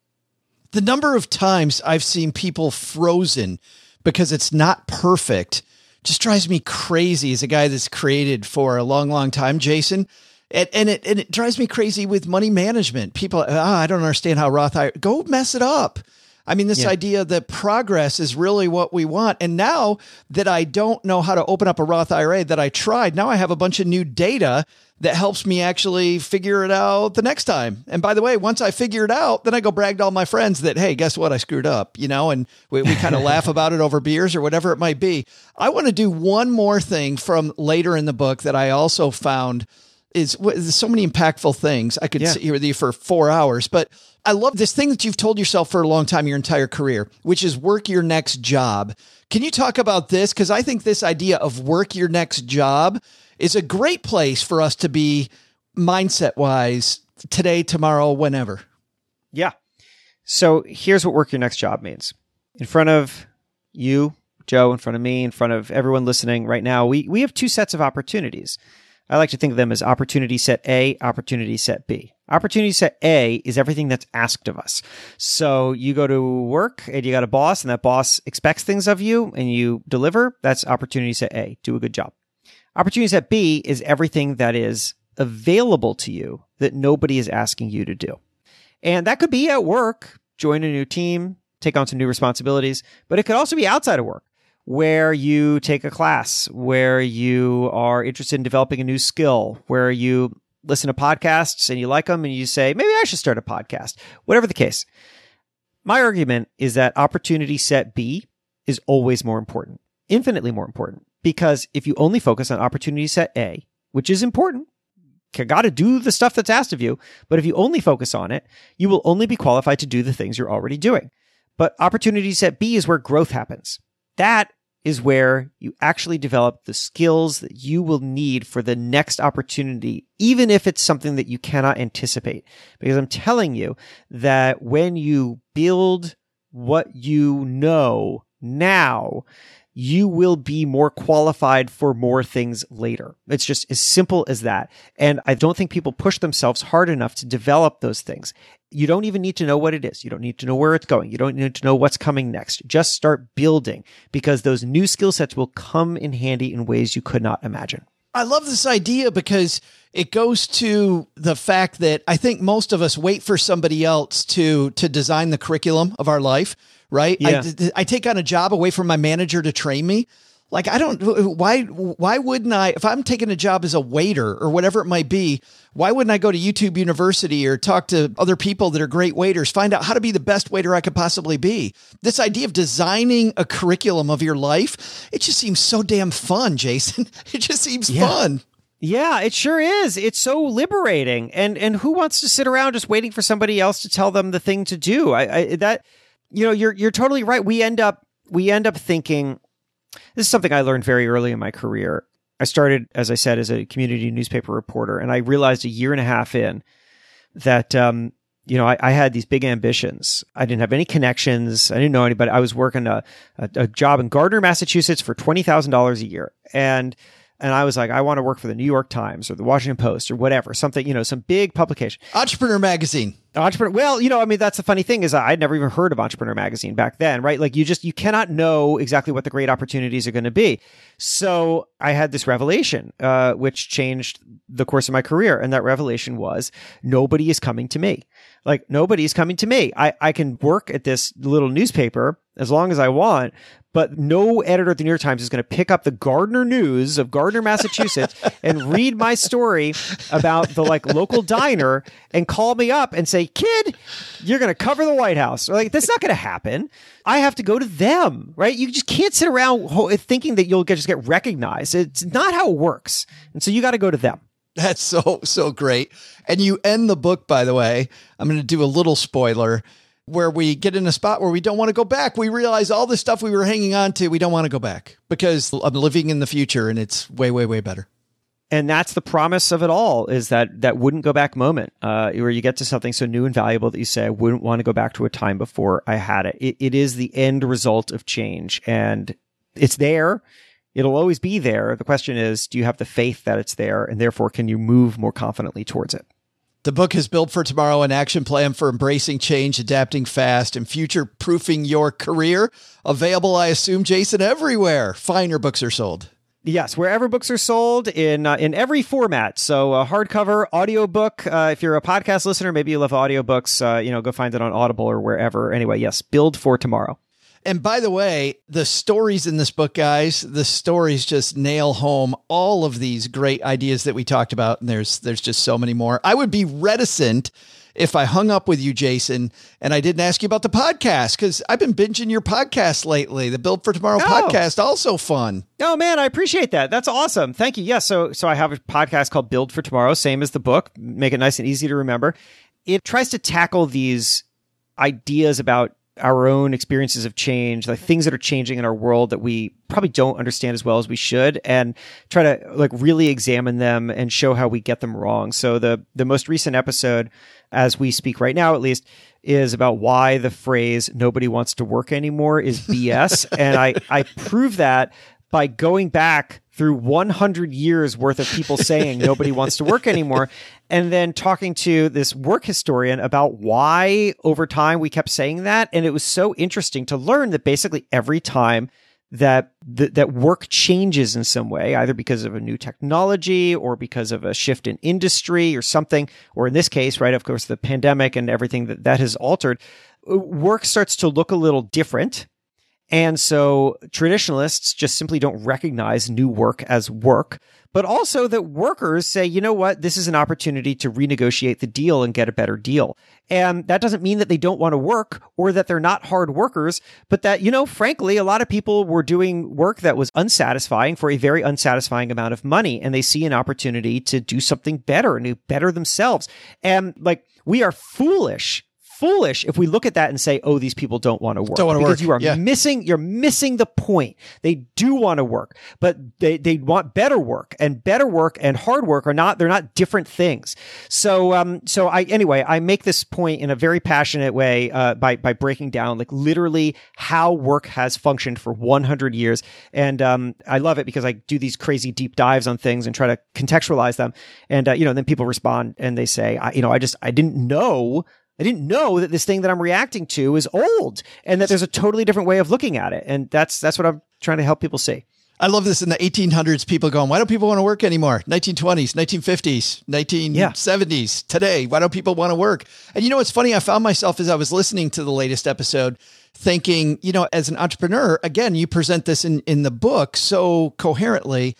The number of times I've seen people frozen because it's not perfect just drives me crazy as a guy that's created for a long, long time, Jason. And, and it and it drives me crazy with money management. People, oh, I don't understand how Roth IRA. Go mess it up. I mean, this Yeah. idea that progress is really what we want. And now that I don't know how to open up a Roth IRA that I tried, now I have a bunch of new data that helps me actually figure it out the next time. And by the way, once I figure it out, then I go brag to all my friends that, hey, guess what? I screwed up, you know, and we, we kind of laugh about it over beers or whatever it might be. I want to do one more thing from later in the book that I also found is so many impactful things. I could Yeah. sit here with you for four hours, but I love this thing that you've told yourself for a long time, your entire career, which is work your next job. Can you talk about this? Because I think this idea of work your next job is a great place for us to be mindset wise today, tomorrow, whenever. Yeah. So here's what work your next job means. In front of you, Joe, in front of me, in front of everyone listening right now, we, we have two sets of opportunities. I like to think of them as opportunity set A, opportunity set B. Opportunity set A is everything that's asked of us. So you go to work and you got a boss and that boss expects things of you and you deliver. That's opportunity set A. Do a good job. Opportunity set B is everything that is available to you that nobody is asking you to do. And that could be at work, join a new team, take on some new responsibilities, but it could also be outside of work where you take a class, where you are interested in developing a new skill, where you listen to podcasts and you like them and you say, maybe I should start a podcast, whatever the case. My argument is that opportunity set B is always more important, infinitely more important, because if you only focus on opportunity set A, which is important, you got to do the stuff that's asked of you. But if you only focus on it, you will only be qualified to do the things you're already doing. But opportunity set B is where growth happens. That is where you actually develop the skills that you will need for the next opportunity, even if it's something that you cannot anticipate. Because I'm telling you that when you build what you know now, you will be more qualified for more things later. It's just as simple as that. And I don't think people push themselves hard enough to develop those things. You don't even need to know what it is. You don't need to know where it's going. You don't need to know what's coming next. Just start building because those new skill sets will come in handy in ways you could not imagine. I love this idea because it goes to the fact that I think most of us wait for somebody else to to design the curriculum of our life, right? Yeah. I, I take on a job away from my manager to train me. Like I don't why why wouldn't I if I'm taking a job as a waiter or whatever it might be, why wouldn't I go to YouTube University or talk to other people that are great waiters, find out how to be the best waiter I could possibly be? This idea of designing a curriculum of your life, it just seems so damn fun, Jason. It just seems Yeah. fun. Yeah, it sure is. It's so liberating. And and who wants to sit around just waiting for somebody else to tell them the thing to do? I, I that you know, you're you're totally right. We end up we end up thinking this is something I learned very early in my career. I started, as I said, as a community newspaper reporter, and I realized a year and a half in that um, you know I, I had these big ambitions. I didn't have any connections. I didn't know anybody. I was working a, a, a job in Gardner, Massachusetts, for twenty thousand dollars a year, and and I was like, I want to work for the New York Times or the Washington Post or whatever, something you know, some big publication. Entrepreneur Magazine. Entrepreneur. Well, you know, I mean, that's the funny thing is I'd never even heard of Entrepreneur Magazine back then, right? Like you just, you cannot know exactly what the great opportunities are going to be. So I had this revelation, uh, which changed the course of my career. And that revelation was nobody is coming to me. Like nobody is coming to me. I, I can work at this little newspaper as long as I want, but no editor at the New York Times is going to pick up the Gardner News of Gardner, Massachusetts and read my story about the like local diner and call me up and say, "Kid, you're going to cover the White House." Like that's not going to happen. I have to go to them, right? You just can't sit around thinking that you'll get, just get recognized. It's not how it works. And so you got to go to them. That's so, so great. And you end the book, by the way. I'm going to do a little spoiler where we get in a spot where we don't want to go back. We realize all the stuff we were hanging on to, we don't want to go back because I'm living in the future and it's way, way, way better. and that's the promise of it all is that that wouldn't go back moment uh, where you get to something so new and valuable that you say i wouldn't want to go back to a time before i had it. it it is the end result of change and it's there it'll always be there the question is do you have the faith that it's there and therefore can you move more confidently towards it The book is Build for Tomorrow, an action plan for embracing change, adapting fast, and future proofing your career. Available, I assume, Jason, everywhere. Fine, your books are sold. Yes, wherever books are sold in uh, in every format. So uh, hardcover, audiobook. Uh, if you're a podcast listener, maybe you love audiobooks. Uh, you know, go find it on Audible or wherever. Anyway, yes, Build for Tomorrow. And by the way, the stories in this book, guys, the stories just nail home all of these great ideas that we talked about. And there's there's just so many more. I would be reticent if I hung up with you, Jason, and I didn't ask you about the podcast because I've been binging your podcast lately. The Build for Tomorrow Oh. podcast, also fun. Oh man, I appreciate that. That's awesome. Thank you. Yes, so so I have a podcast called Build for Tomorrow, same as the book. Make it nice and easy to remember. It tries to tackle these ideas about our own experiences of change, like things that are changing in our world that we probably don't understand as well as we should, and try to like really examine them and show how we get them wrong. So the the most recent episode, as we speak right now, at least, is about why the phrase "nobody wants to work anymore" is BS, and I I prove that by going back through 100 years worth of people saying nobody wants to work anymore and then talking to this work historian about why over time we kept saying that. And it was so interesting to learn that basically every time that th- that work changes in some way either because of a new technology or because of a shift in industry or something or in this case right of course the pandemic and everything that that has altered uh, work starts to look a little different and so traditionalists just simply don't recognize new work as work, but also that workers say, you know what, this is an opportunity to renegotiate the deal and get a better deal. And that doesn't mean that they don't want to work or that they're not hard workers, but that, you know, frankly, a lot of people were doing work that was unsatisfying for a very unsatisfying amount of money. And they see an opportunity to do something better and to better themselves. And like, we are foolish foolish if we look at that and say, "Oh, these people don't want to work." Don't wanna because work. you are Yeah. missing. You're missing the point. They do want to work, but they they want better work, and better work and hard work are not. They're not different things. So um so I anyway I make this point in a very passionate way uh, by by breaking down like literally how work has functioned for 100 years, and um I love it because I do these crazy deep dives on things and try to contextualize them, and uh, you know then people respond and they say, I, you know, I just I didn't know. I didn't know that this thing that I'm reacting to is old and that there's a totally different way of looking at it. And that's that's what I'm trying to help people see. I love this in the 1800s. People going, why don't people want to work anymore? 1920s, 1950s, 1970s, today. Why don't people want to work? And you know what's funny? I found myself as I was listening to the latest episode thinking, you know, as an entrepreneur, again, you present this in, in the book so coherently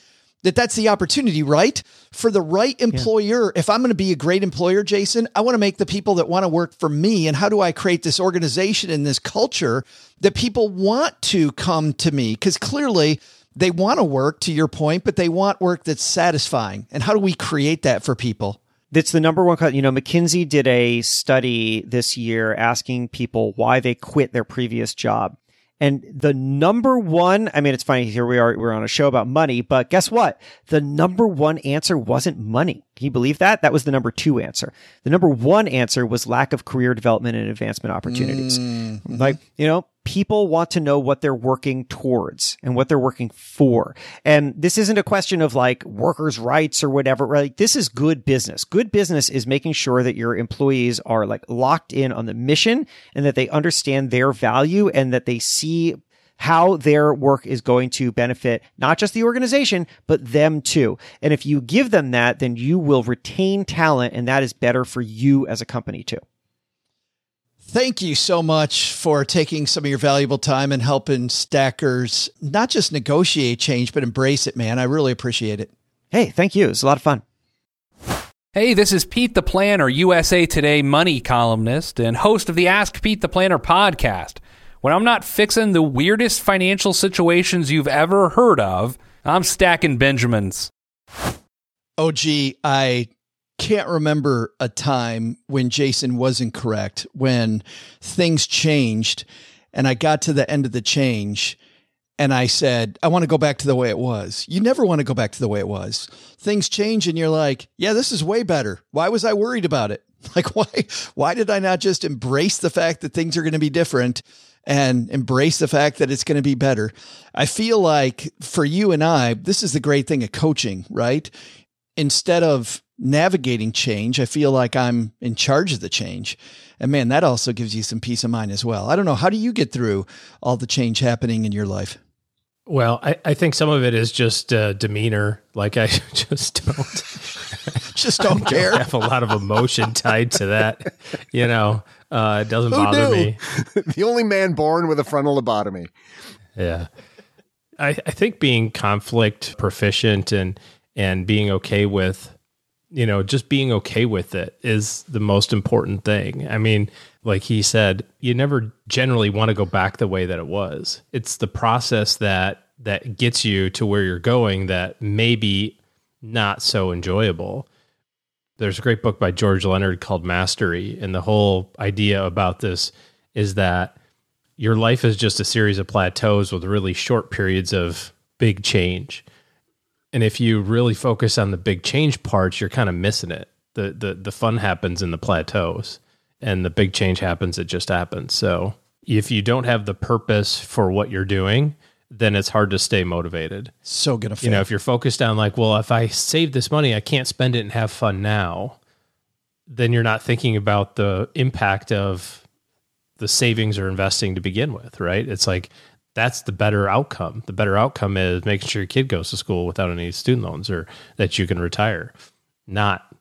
that that's the opportunity, right? For the right employer. If I'm going to be a great employer, Jason, I want to make the people that want to work for me. And how do I create this organization and this culture that people want to come to me? Because clearly they want to work, to your point, but they want work that's satisfying. And how do we create that for people? That's the number one. You know, McKinsey did a study this year asking people why they quit their previous job. And the number one, I mean, it's funny. Here we are. We're on a show about money, but guess what? The number one answer wasn't money. Can you believe that? That was the number two answer. The number one answer was lack of career development and advancement opportunities. Mm-hmm. Like, you know, people want to know what they're working towards and what they're working for. And this isn't a question of like workers' rights or whatever. Right? This is good business. Good business is making sure that your employees are like locked in on the mission and that they understand their value and that they see how their work is going to benefit not just the organization, but them too. And if you give them that, then you will retain talent and that is better for you as a company too. Thank you so much for taking some of your valuable time and helping stackers not just negotiate change, but embrace it, man. I really appreciate it. Hey, thank you. It's a lot of fun. Hey, this is Pete the Planner, USA Today money columnist and host of the Ask Pete the Planner podcast. When I'm not fixing the weirdest financial situations you've ever heard of, I'm stacking Benjamins. Oh, gee, I can't remember a time when Jason wasn't correct, when things changed and I got to the end of the change and I said, I want to go back to the way it was. You never want to go back to the way it was. Things change and you're like, yeah, this is way better. Why was I worried about it? Like, why, why did I not just embrace the fact that things are going to be different and embrace the fact that it's going to be better? I feel like for you and I, this is the great thing of coaching, right? instead of navigating change, I feel like I'm in charge of the change. And man, that also gives you some peace of mind as well. I don't know. How do you get through all the change happening in your life? Well, I, I think some of it is just uh, demeanor. Like I just don't Just don't care. have a lot of emotion tied to that. You know, uh, it doesn't Who bother knew? me. the only man born with a frontal lobotomy. Yeah. I, I think being conflict proficient and and being okay with you know just being okay with it is the most important thing. I mean, like he said, you never generally want to go back the way that it was. It's the process that that gets you to where you're going that may be not so enjoyable. There's a great book by George Leonard called Mastery, and the whole idea about this is that your life is just a series of plateaus with really short periods of big change. And if you really focus on the big change parts, you're kind of missing it. The the the fun happens in the plateaus and the big change happens, it just happens. So if you don't have the purpose for what you're doing, then it's hard to stay motivated. So fail. You know, if you're focused on like, well, if I save this money, I can't spend it and have fun now, then you're not thinking about the impact of the savings or investing to begin with, right? It's like that's the better outcome. The better outcome is making sure your kid goes to school without any student loans or that you can retire, not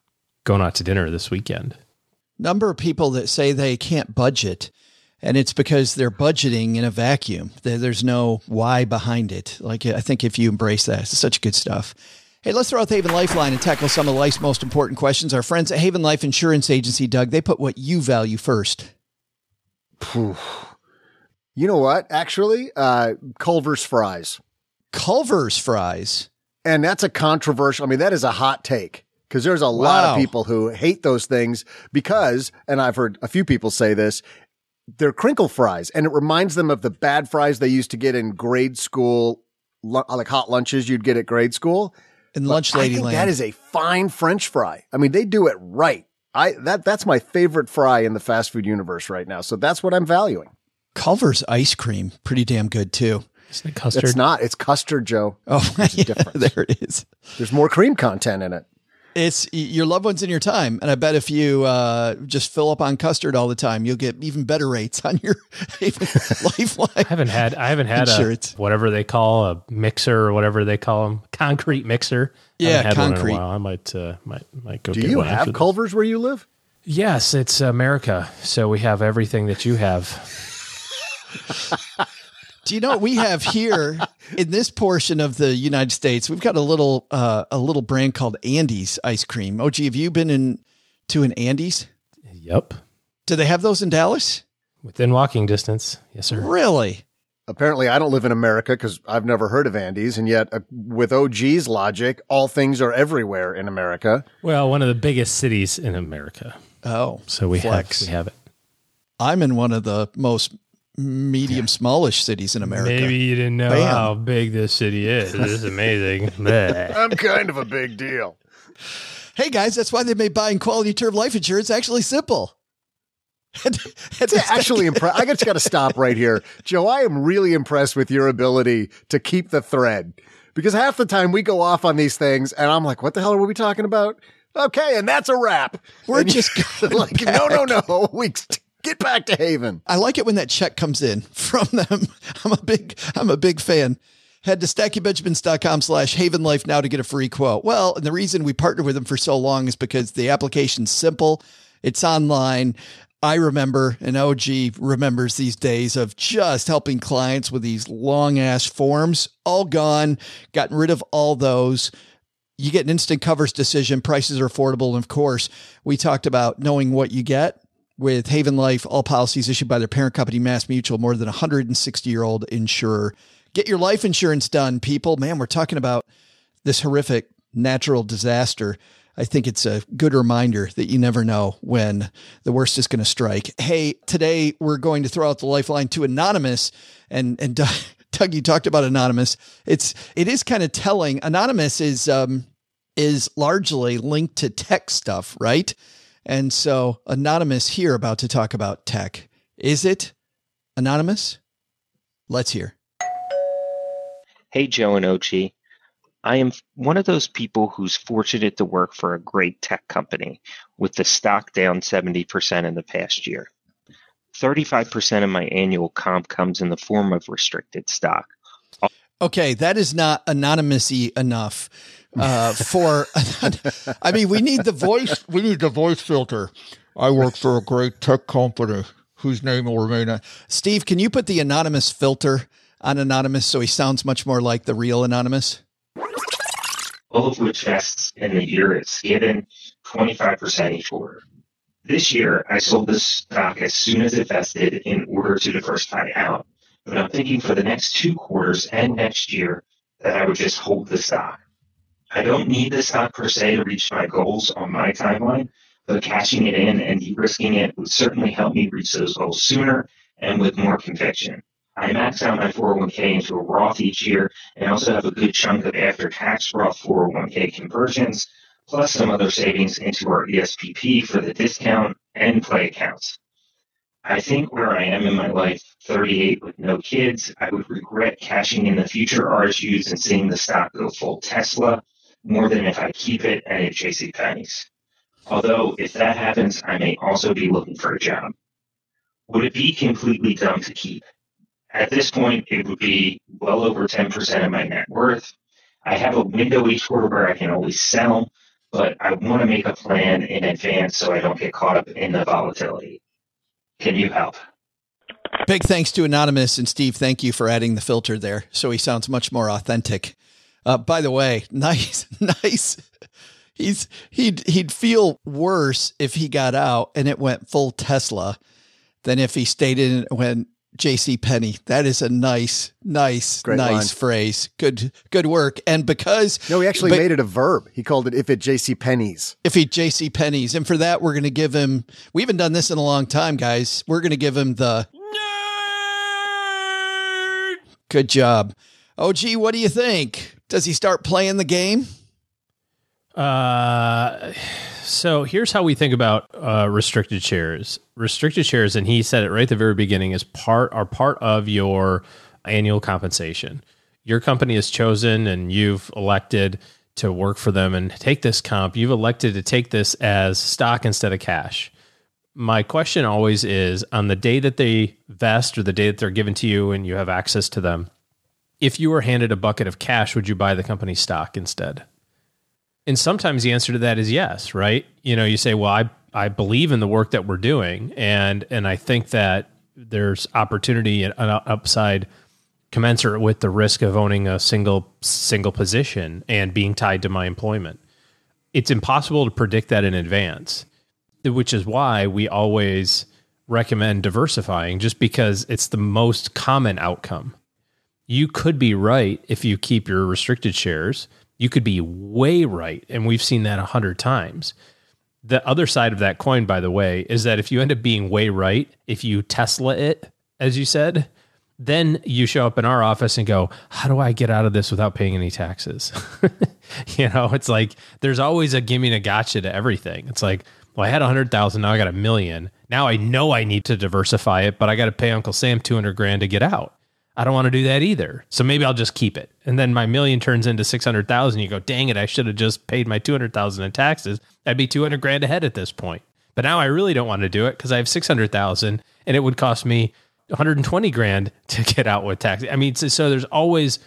going out to dinner this weekend. number of people that say they can't budget and it's because they're budgeting in a vacuum there's no why behind it like i think if you embrace that it's such good stuff hey let's throw out the haven lifeline and tackle some of life's most important questions our friends at haven life insurance agency doug they put what you value first Phew. You know what? Actually, uh, Culver's fries. culver's fries And that's a controversial, I mean, that is a hot take because there's a lot Wow. of people who hate those things because, and I've heard a few people say this, they're crinkle fries and it reminds them of the bad fries they used to get in grade school, like hot lunches you'd get at grade school. and But lunch I lady think land that is a fine French fry. I mean, they do it right. I that that's my favorite fry in the fast food universe right now. So that's what I'm valuing. culver's ice cream pretty damn good too Isn't it custard? It's not. It's custard, Joe. oh There's a yeah, there it is There's more cream content in it. It's your loved ones in your time, and I bet if you uh, just fill up on custard all the time, you'll get even better rates on your lifeline. I haven't had I haven't had Insurance. a whatever they call a mixer or whatever they call them concrete mixer. I Yeah, haven't had one a concrete. while. I might uh, might might go. Do get you one after have this. Culver's where you live? Yes, it's America, so we have everything that you have. Do you know what we have here in this portion of the United States? We've got a little uh, a little brand called Andy's ice cream. OG, have you been in to an Andy's? Yep, Do they have those in Dallas? within walking distance. Yes, sir. Really? Apparently, I don't live in America because I've never heard of Andy's, and yet, uh, with OG's logic, all things are everywhere in America. Well, one of the biggest cities in America, Oh, so we Flex. have we have it. I'm in one of the most medium smallish cities in America. Maybe you didn't know Bam. how big this city is. This is amazing. Bleh. I'm kind of a big deal. Hey guys, that's why they made buying quality term life insurance actually simple. It's actually impressed. I just got to stop right here, Joe. I am really impressed with your ability to keep the thread because half the time we go off on these things, and I'm like, "What the hell are we talking about?" Okay, and that's a wrap. We're And just going like, no, no, no. We get back to Haven. I like it when that check comes in from them. I'm a big, I'm a big fan. Head to stackingbenjamins.com slash haven life now to get a free quote. Well, and the reason we partnered with them for so long is because the application's simple. It's online. I remember, and OG remembers these days of just helping clients with these long ass forms, all gone, gotten rid of all those. You get an instant covers decision. Prices are affordable. And of course, we talked about knowing what you get with Haven Life, all policies issued by their parent company, Mass Mutual, more than 160 year old insurer. Get your life insurance done, people. Man, we're talking about this horrific natural disaster. I think it's a good reminder that you never know when the worst is going to strike. Hey, today we're going to throw out the lifeline to Anonymous and, and Doug, Doug, you talked about Anonymous. It's, it is kind of telling. Anonymous is, um, is largely linked to tech stuff, right? And so Anonymous here about to talk about tech. Is it Anonymous? Let's hear. Hey, Joe and OG. I am one of those people who's fortunate to work for a great tech company with the stock down 70% in the past year. 35% of my annual comp comes in the form of restricted stock. Okay, that is not anonymousy enough uh, for. I mean, we need the voice. We need the voice filter. I work for a great tech company whose name will remain. A- Steve, can you put the anonymous filter on anonymous so he sounds much more like the real anonymous? All of which vests in the year it's given 25% each quarter. This year, I sold this stock as soon as it vested in order to diversify out. But I'm thinking for the next two quarters and next year that I would just hold the stock. I don't need this stock per se to reach my goals on my timeline, but cashing it in and de-risking it would certainly help me reach those goals sooner and with more conviction. I max out my 401k into a Roth each year and also have a good chunk of after-tax Roth 401k conversions, plus some other savings into our ESPP for the discount and play accounts. I think where I am in my life, 38 with no kids, I would regret cashing in the future RSUs and seeing the stock go full Tesla more than if I keep it at JC Penney's. Although if that happens, I may also be looking for a job. Would it be completely dumb to keep? At this point, it would be well over 10% of my net worth. I have a window each quarter where I can always sell, but I want to make a plan in advance so I don't get caught up in the volatility. Can you help? Big thanks to Anonymous and Steve. Thank you for adding the filter there so he sounds much more authentic. Uh, by the way, nice, nice. He's he'd he'd feel worse if he got out and it went full Tesla than if he stayed in and went J.C. Penney. That is a nice, nice, Great nice line. phrase. Good, good work. And because No, he actually but- made it a verb. He called it if it J.C. Penney's. if he J.C. Penney's, and for that we're going to give him. We haven't done this in a long time, guys. We're going to give him the. nerd. Good job. OG. what do you think? Does he start playing the game? Uh, so here's how we think about uh, restricted shares. Restricted shares, and he said it right at the very beginning, is part are part of your annual compensation. Your company is chosen, and you've elected to work for them and take this comp. You've elected to take this as stock instead of cash. My question always is on the day that they vest or the day that they're given to you and you have access to them, if you were handed a bucket of cash, would you buy the company stock instead? And sometimes the answer to that is yes, right? You know, you say, "Well, I I believe in the work that we're doing, and and I think that there's opportunity and an upside commensurate with the risk of owning a single single position and being tied to my employment." It's impossible to predict that in advance, which is why we always recommend diversifying, just because it's the most common outcome you could be right if you keep your restricted shares. You could be way right. And we've seen that a hundred times. The other side of that coin, by the way, is that if you end up being way right, if you Tesla it, as you said, then you show up in our office and go, How do I get out of this without paying any taxes? you know, it's like there's always a gimme and a gotcha to everything. It's like, well, I had a hundred thousand, now I got a million. Now I know I need to diversify it, but I got to pay Uncle Sam 200 grand to get out. I don't want to do that either. So maybe I'll just keep it. And then my million turns into 600,000. You go, dang it, I should have just paid my 200,000 in taxes. I'd be 200 grand ahead at this point. But now I really don't want to do it because I have 600,000 and it would cost me 120 grand to get out with tax. I mean, so, so there's always,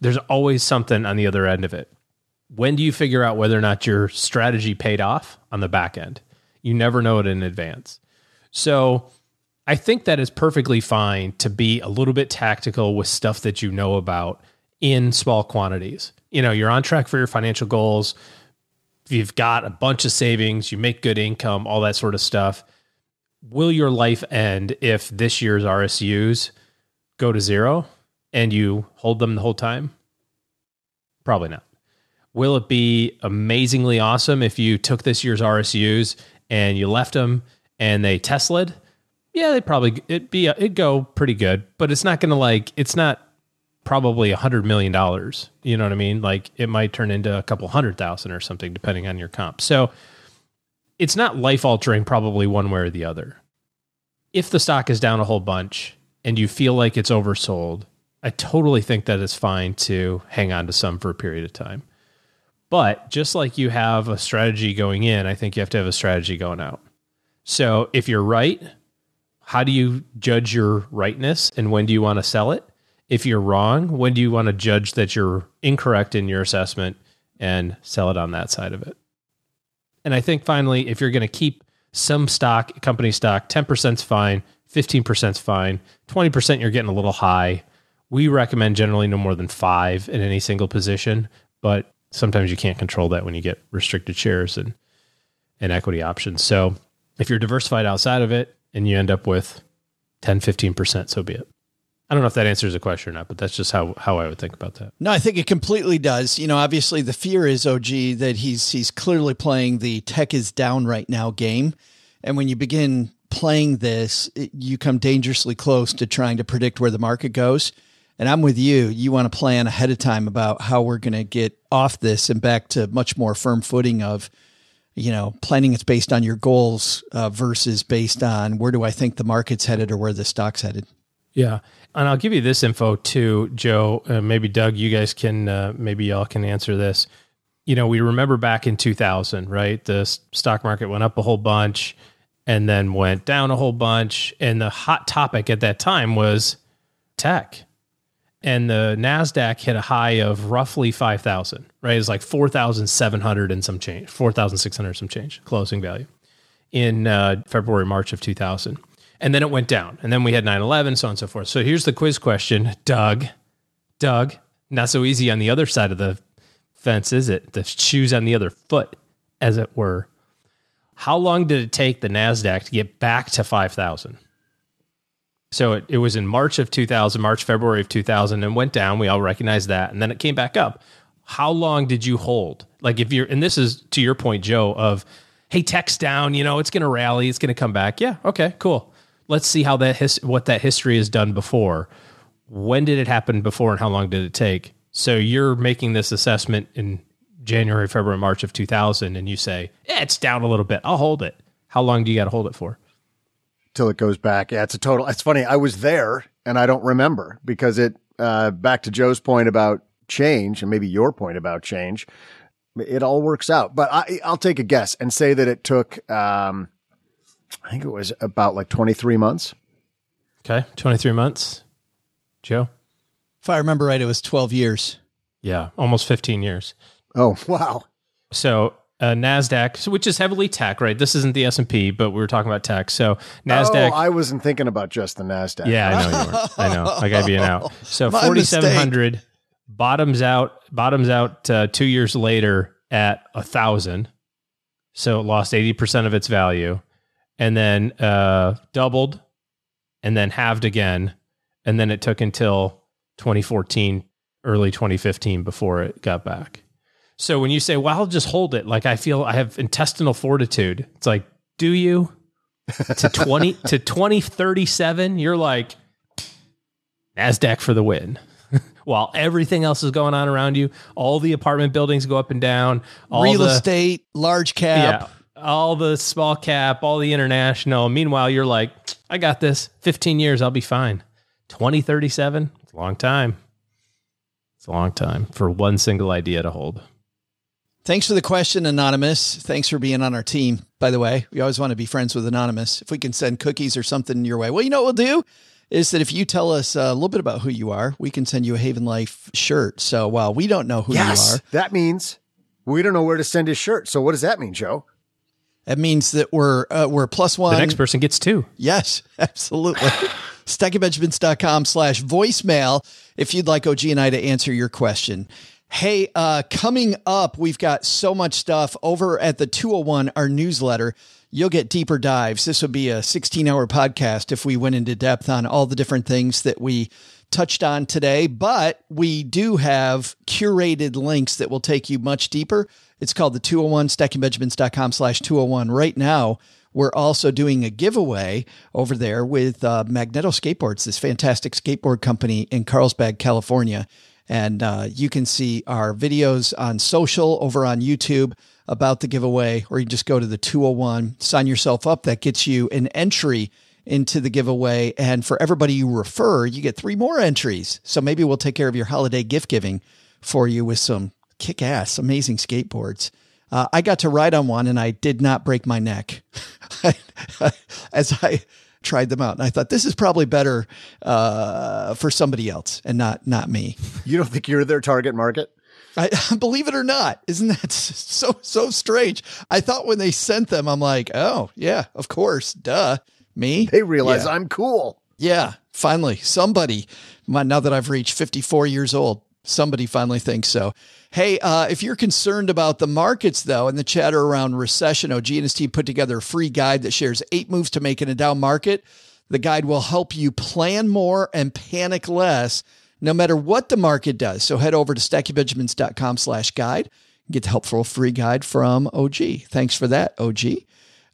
there's always something on the other end of it. When do you figure out whether or not your strategy paid off on the back end? You never know it in advance. So I think that is perfectly fine to be a little bit tactical with stuff that you know about in small quantities. You know, you're on track for your financial goals. You've got a bunch of savings, you make good income, all that sort of stuff. Will your life end if this year's RSUs go to zero and you hold them the whole time? Probably not. Will it be amazingly awesome if you took this year's RSUs and you left them and they Tesla'd? Yeah, they probably it'd be uh, it'd go pretty good, but it's not going to like it's not probably a hundred million dollars. You know what I mean? Like it might turn into a couple hundred thousand or something, depending on your comp. So it's not life altering, probably one way or the other. If the stock is down a whole bunch and you feel like it's oversold, I totally think that it's fine to hang on to some for a period of time. But just like you have a strategy going in, I think you have to have a strategy going out. So if you're right, how do you judge your rightness and when do you want to sell it? If you're wrong, when do you want to judge that you're incorrect in your assessment and sell it on that side of it? And I think finally, if you're going to keep some stock, company stock, 10% is fine, 15% is fine, 20% you're getting a little high. We recommend generally no more than five in any single position, but sometimes you can't control that when you get restricted shares and, and equity options. So if you're diversified outside of it and you end up with 10, 15%, so be it. I don't know if that answers the question or not, but that's just how, how I would think about that. No, I think it completely does. You know, obviously the fear is OG that he's he's clearly playing the tech is down right now game. And when you begin playing this, it, you come dangerously close to trying to predict where the market goes. And I'm with you. You want to plan ahead of time about how we're going to get off this and back to much more firm footing of, you know, planning it's based on your goals uh, versus based on where do I think the market's headed or where the stock's headed. Yeah. And I'll give you this info too, Joe. Uh, maybe Doug, you guys can, uh, maybe y'all can answer this. You know, we remember back in 2000, right? The stock market went up a whole bunch and then went down a whole bunch. And the hot topic at that time was tech. And the NASDAQ hit a high of roughly 5,000, right? It's like 4,700 and some change, 4,600 some change closing value in uh, February, March of 2000 and then it went down. And then we had 9 11, so on and so forth. So here's the quiz question Doug, Doug, not so easy on the other side of the fence, is it? The shoes on the other foot, as it were. How long did it take the NASDAQ to get back to 5,000? So it, it was in March of 2000, March, February of 2000, and went down. We all recognize that. And then it came back up. How long did you hold? Like, if you're, and this is to your point, Joe, of, hey, tech's down, you know, it's going to rally, it's going to come back. Yeah, okay, cool let's see how that his, what that history has done before. When did it happen before, and how long did it take? So you're making this assessment in January, February, March of 2000, and you say, yeah, it's down a little bit. I'll hold it. How long do you got to hold it for? Till it goes back. Yeah, it's a total. It's funny. I was there and I don't remember because it, uh, back to Joe's point about change and maybe your point about change, it all works out. But I, I'll take a guess and say that it took, um, I think it was about like 23 months. Okay. 23 months. Joe? If I remember right, it was 12 years. Yeah. Almost 15 years. Oh, wow. So uh, Nasdaq, which is heavily tech, right? This isn't the S and P, but we were talking about tech. So Nasdaq. Oh, I wasn't thinking about just the Nasdaq. Yeah, I know you were. I know. I gotta be an out. So forty seven hundred bottoms out. Bottoms out uh, two years later at a thousand. So it lost eighty percent of its value and then uh, doubled and then halved again. And then it took until 2014, early 2015 before it got back. So when you say, well, I'll just hold it, like I feel I have intestinal fortitude, it's like, do you? to 20 to 2037, you're like, NASDAQ for the win. While everything else is going on around you, all the apartment buildings go up and down, all real the, estate, large cap. Yeah, all the small cap, all the international. Meanwhile, you're like, I got this. 15 years, I'll be fine. 2037, it's a long time. It's a long time for one single idea to hold. Thanks for the question, Anonymous. Thanks for being on our team, by the way. We always want to be friends with Anonymous. If we can send cookies or something your way. Well, you know what we'll do? Is that if you tell us a little bit about who you are, we can send you a Haven Life shirt. So while we don't know who yes, you are, that means we don't know where to send his shirt. So what does that mean, Joe? That means that we're uh, we're plus one. The next person gets two. Yes, absolutely. StackingBenjamins.com slash voicemail if you'd like OG and I to answer your question. Hey, uh, coming up, we've got so much stuff over at the 201, our newsletter. You'll get deeper dives. This would be a 16 hour podcast if we went into depth on all the different things that we touched on today, but we do have curated links that will take you much deeper. It's called the 201 stackingbenjamins.com slash 201. Right now, we're also doing a giveaway over there with uh, Magneto Skateboards, this fantastic skateboard company in Carlsbad, California. And uh, you can see our videos on social over on YouTube about the giveaway, or you just go to the 201, sign yourself up. That gets you an entry into the giveaway. And for everybody you refer, you get three more entries. So maybe we'll take care of your holiday gift giving for you with some kick ass, amazing skateboards. Uh, I got to ride on one and I did not break my neck. As I tried them out, and I thought this is probably better uh, for somebody else and not not me. You don't think you're their target market? I believe it or not, isn't that so so strange? I thought when they sent them, I'm like, oh yeah, of course, duh, me. They realize Yeah. I'm cool. Yeah, finally, somebody. Now that I've reached 54 years old, somebody finally thinks so. Hey, uh, if you're concerned about the markets, though, and the chatter around recession, OG and his team put together a free guide that shares eight moves to make in a down market. The guide will help you plan more and panic less, no matter what the market does. So head over to stackingbenjamins.com slash guide. And get the helpful free guide from OG. Thanks for that, OG.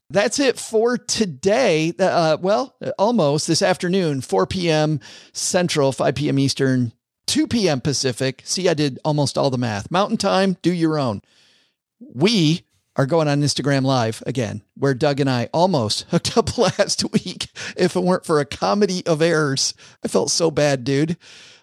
That's it for today. Uh, well, almost this afternoon, 4 p.m. Central, 5 p.m. Eastern, 2 p.m. Pacific. See, I did almost all the math. Mountain time, do your own. We are going on Instagram Live again, where Doug and I almost hooked up last week. If it weren't for a comedy of errors, I felt so bad, dude.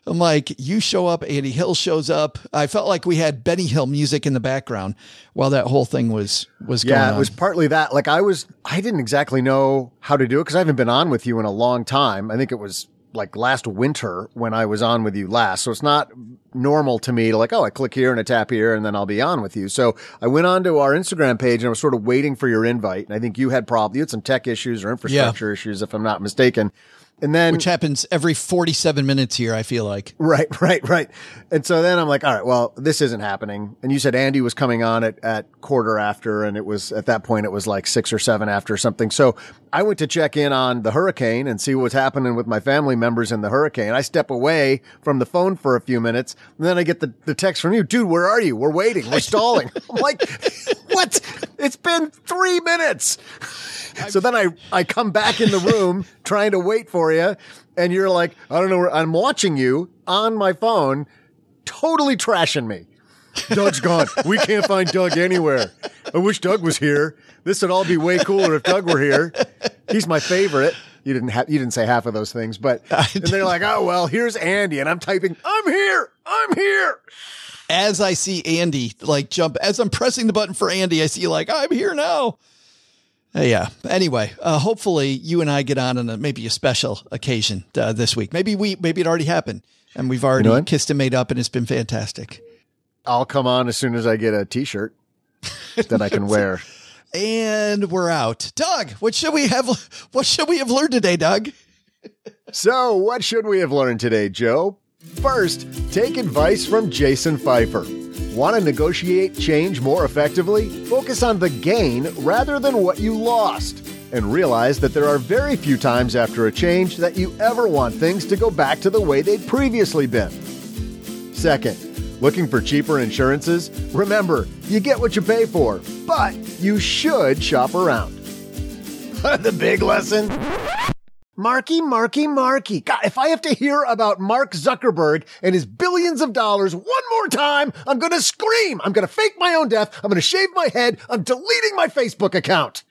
I'm like, you show up, Andy Hill shows up. I felt like we had Benny Hill music in the background while that whole thing was was going Yeah, it was partly that. Like I was, I didn't exactly know how to do it because I haven't been on with you in a long time. I think it was like last winter when I was on with you last. So it's not normal to me to like, oh, I click here and I tap here and then I'll be on with you. So I went on to our Instagram page and I was sort of waiting for your invite. And I think you had problems. You had some tech issues or infrastructure issues, if I'm not mistaken. And then which happens every 47 minutes here, I feel like. Right, right, right. And so then I'm like, all right, well, this isn't happening. And you said Andy was coming on at, at quarter after, and it was at that point, it was like six or seven after or something. So I went to check in on the hurricane and see what's happening with my family members in the hurricane. I step away from the phone for a few minutes, and then I get the, the text from you, dude, where are you? We're waiting. We're stalling. I'm like, what? It's been three minutes. So then I, I come back in the room trying to wait for you. And you're like, I don't know where I'm watching you on my phone, totally trashing me. Doug's gone. We can't find Doug anywhere. I wish Doug was here. This would all be way cooler if Doug were here. He's my favorite. You didn't have, you didn't say half of those things, but and they're like, oh well, here's Andy, and I'm typing, I'm here, I'm here. As I see Andy like jump, as I'm pressing the button for Andy, I see like, I'm here now. Uh, yeah. Anyway, uh, hopefully you and I get on on a, maybe a special occasion uh, this week. Maybe we, maybe it already happened and we've already know kissed and made up and it's been fantastic. I'll come on as soon as I get a T-shirt that I can wear. And we're out. Doug, what should we have? What should we have learned today, Doug? So, what should we have learned today, Joe? First, take advice from Jason Feifer. Want to negotiate change more effectively? Focus on the gain rather than what you lost. And realize that there are very few times after a change that you ever want things to go back to the way they'd previously been. Second, looking for cheaper insurances? Remember, you get what you pay for, but you should shop around. the big lesson? Marky, Marky, Marky. God, if I have to hear about Mark Zuckerberg and his billions of dollars one more time, I'm going to scream. I'm going to fake my own death. I'm going to shave my head. I'm deleting my Facebook account.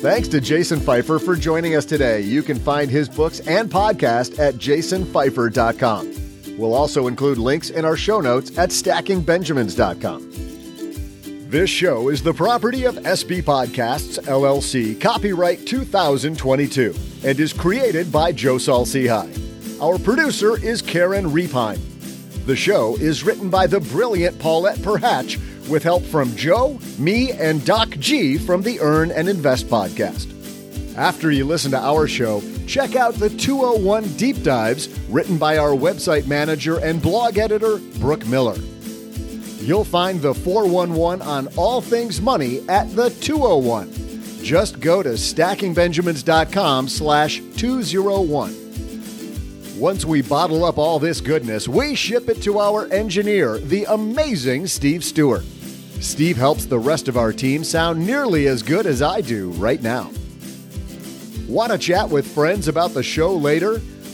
Thanks to Jason Feifer for joining us today. You can find his books and podcast at jasonfeifer.com. We'll also include links in our show notes at stackingbenjamins.com. This show is the property of SB Podcasts, LLC, copyright 2022, and is created by Joe Saul-Sehy. Our producer is Karen Repine. The show is written by the brilliant Paulette Perhach with help from Joe, me, and Doc G from the Earn and Invest podcast. After you listen to our show, check out the 201 Deep Dives written by our website manager and blog editor, Brooke Miller. You'll find the 411 on all things money at the 201. Just go to stackingbenjamins.com slash 201. Once we bottle up all this goodness, we ship it to our engineer, the amazing Steve Stewart. Steve helps the rest of our team sound nearly as good as I do right now. Want to chat with friends about the show later?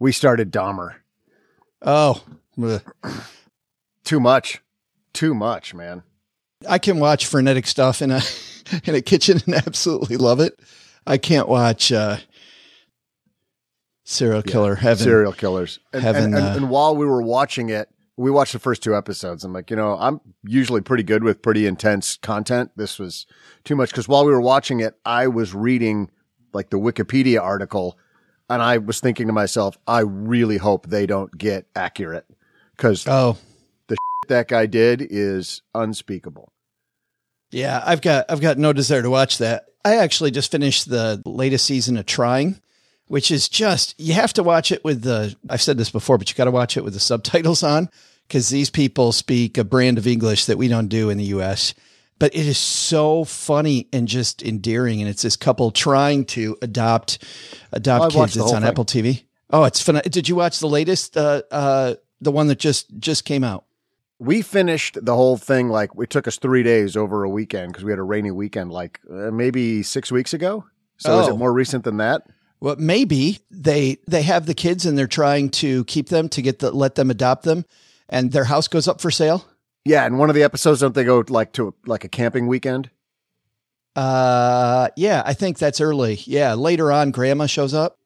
We started Dahmer. Oh. Too much. Too much, man. I can watch frenetic stuff in a in a kitchen and absolutely love it. I can't watch uh, serial killer heaven. Serial killers. And, Heaven, and, and, uh, and while we were watching it, we watched the first two episodes. I'm like, you know, I'm usually pretty good with pretty intense content. This was too much because while we were watching it, I was reading like the Wikipedia article and I was thinking to myself, I really hope they don't get accurate because Oh, the that guy did is unspeakable. yeah. I've got I've got no desire to watch that. I actually just finished the latest season of Trying, which is just you have to watch it with the. I've said this before, but you got to watch it with the subtitles on because these people speak a brand of English that we don't do in the U.S. But it is so funny and just endearing, and it's this couple trying to adopt adopt Oh, kids. It's on thing. Apple TV. Oh, it's fun. Did you watch the latest? Uh, uh, the one that just just came out. We finished the whole thing like it took us three days over a weekend because we had a rainy weekend, like uh, maybe six weeks ago. So is Oh. it more recent than that? Well, maybe they they have the kids and they're trying to keep them to get the let them adopt them, and their house goes up for sale. Yeah, and one of the episodes don't they go like to like a camping weekend? Uh, yeah, I think that's early. Yeah, later on, Grandma shows up.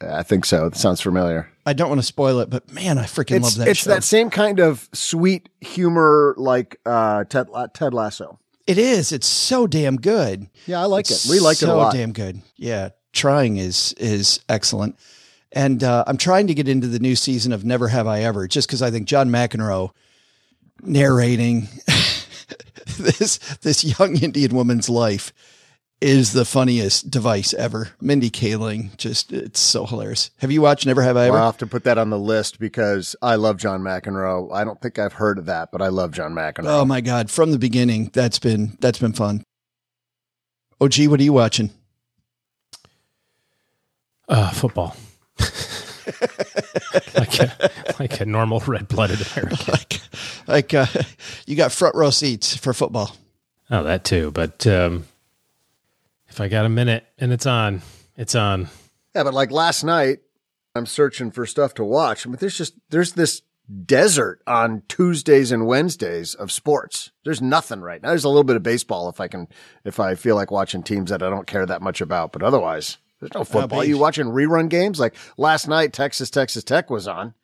I think so. It sounds familiar. I don't want to spoil it, but man, I freaking It's love that show. it's show. that same kind of sweet humor like uh, Ted Ted Lasso. it is. It's so damn good. Yeah, I like It's it. We liked it a so lot. damn good. Yeah, trying is is excellent. And uh, I'm trying to get into the new season of Never Have I Ever, just because I think John McEnroe narrating this this young Indian woman's life is the funniest device ever. Mindy Kaling, just it's so hilarious. Have you watched Never Have I Ever? Well, I'll have to put that on the list because I love John McEnroe. I don't think I've heard of that, but I love John McEnroe. Oh my god, from the beginning, that's been that's been fun. Oh gee, what are you watching? Uh, football. like a, like a normal red blooded American. like like uh, you got front row seats for football. Oh, that too. But um, if I got a minute and it's on, it's on. Yeah, but like last night, I'm searching for stuff to watch. I mean, there's just there's this desert on Tuesdays and Wednesdays of sports. There's nothing right now. There's a little bit of baseball if I can, if I feel like watching teams that I don't care that much about. But otherwise, there's no football. babe. you watching rerun games? Like last night, Texas Texas Tech was on.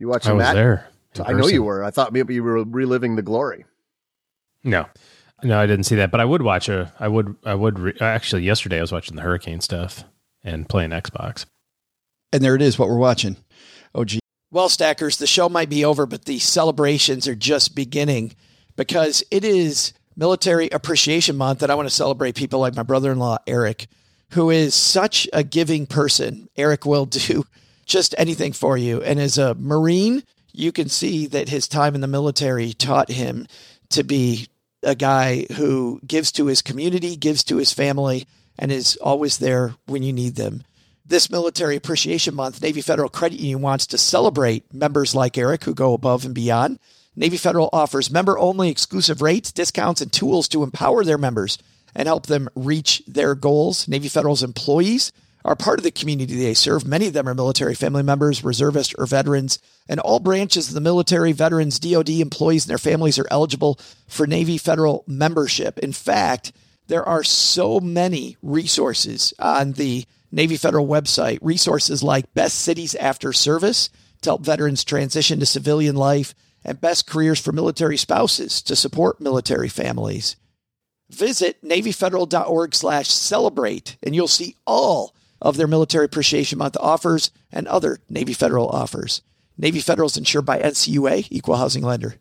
You watching I was that? there. in I know you were. I thought maybe you were reliving the glory. No, no, I didn't see that. But I would watch a. I would. I would. Re- actually, yesterday I was watching the Hurricane stuff and playing Xbox. And there it is, what we're watching. Oh, gee. Well, Stackers, the show might be over, but the celebrations are just beginning because it is Military Appreciation Month, and I want to celebrate people like my brother in law, Eric, who is such a giving person. Eric will do just anything for you. And as a Marine, you can see that his time in the military taught him to be a guy who gives to his community, gives to his family, and is always there when you need them. This Military Appreciation Month, Navy Federal Credit Union wants to celebrate members like Eric who go above and beyond. Navy Federal offers member only exclusive rates, discounts, and tools to empower their members and help them reach their goals. Navy Federal's employees are part of the community they serve. Many of them are military family members, reservists, or veterans, and all branches of the military, veterans, DoD employees, and their families are eligible for Navy federal membership. In fact, there are so many resources on the Navy Federal website, resources like Best Cities After Service to help veterans transition to civilian life, and Best Careers for Military Spouses to support military families. Visit NavyFederal.org slash celebrate, and you'll see all of their Military Appreciation Month offers and other Navy Federal offers. Navy Federal is insured by NCUA, Equal Housing Lender.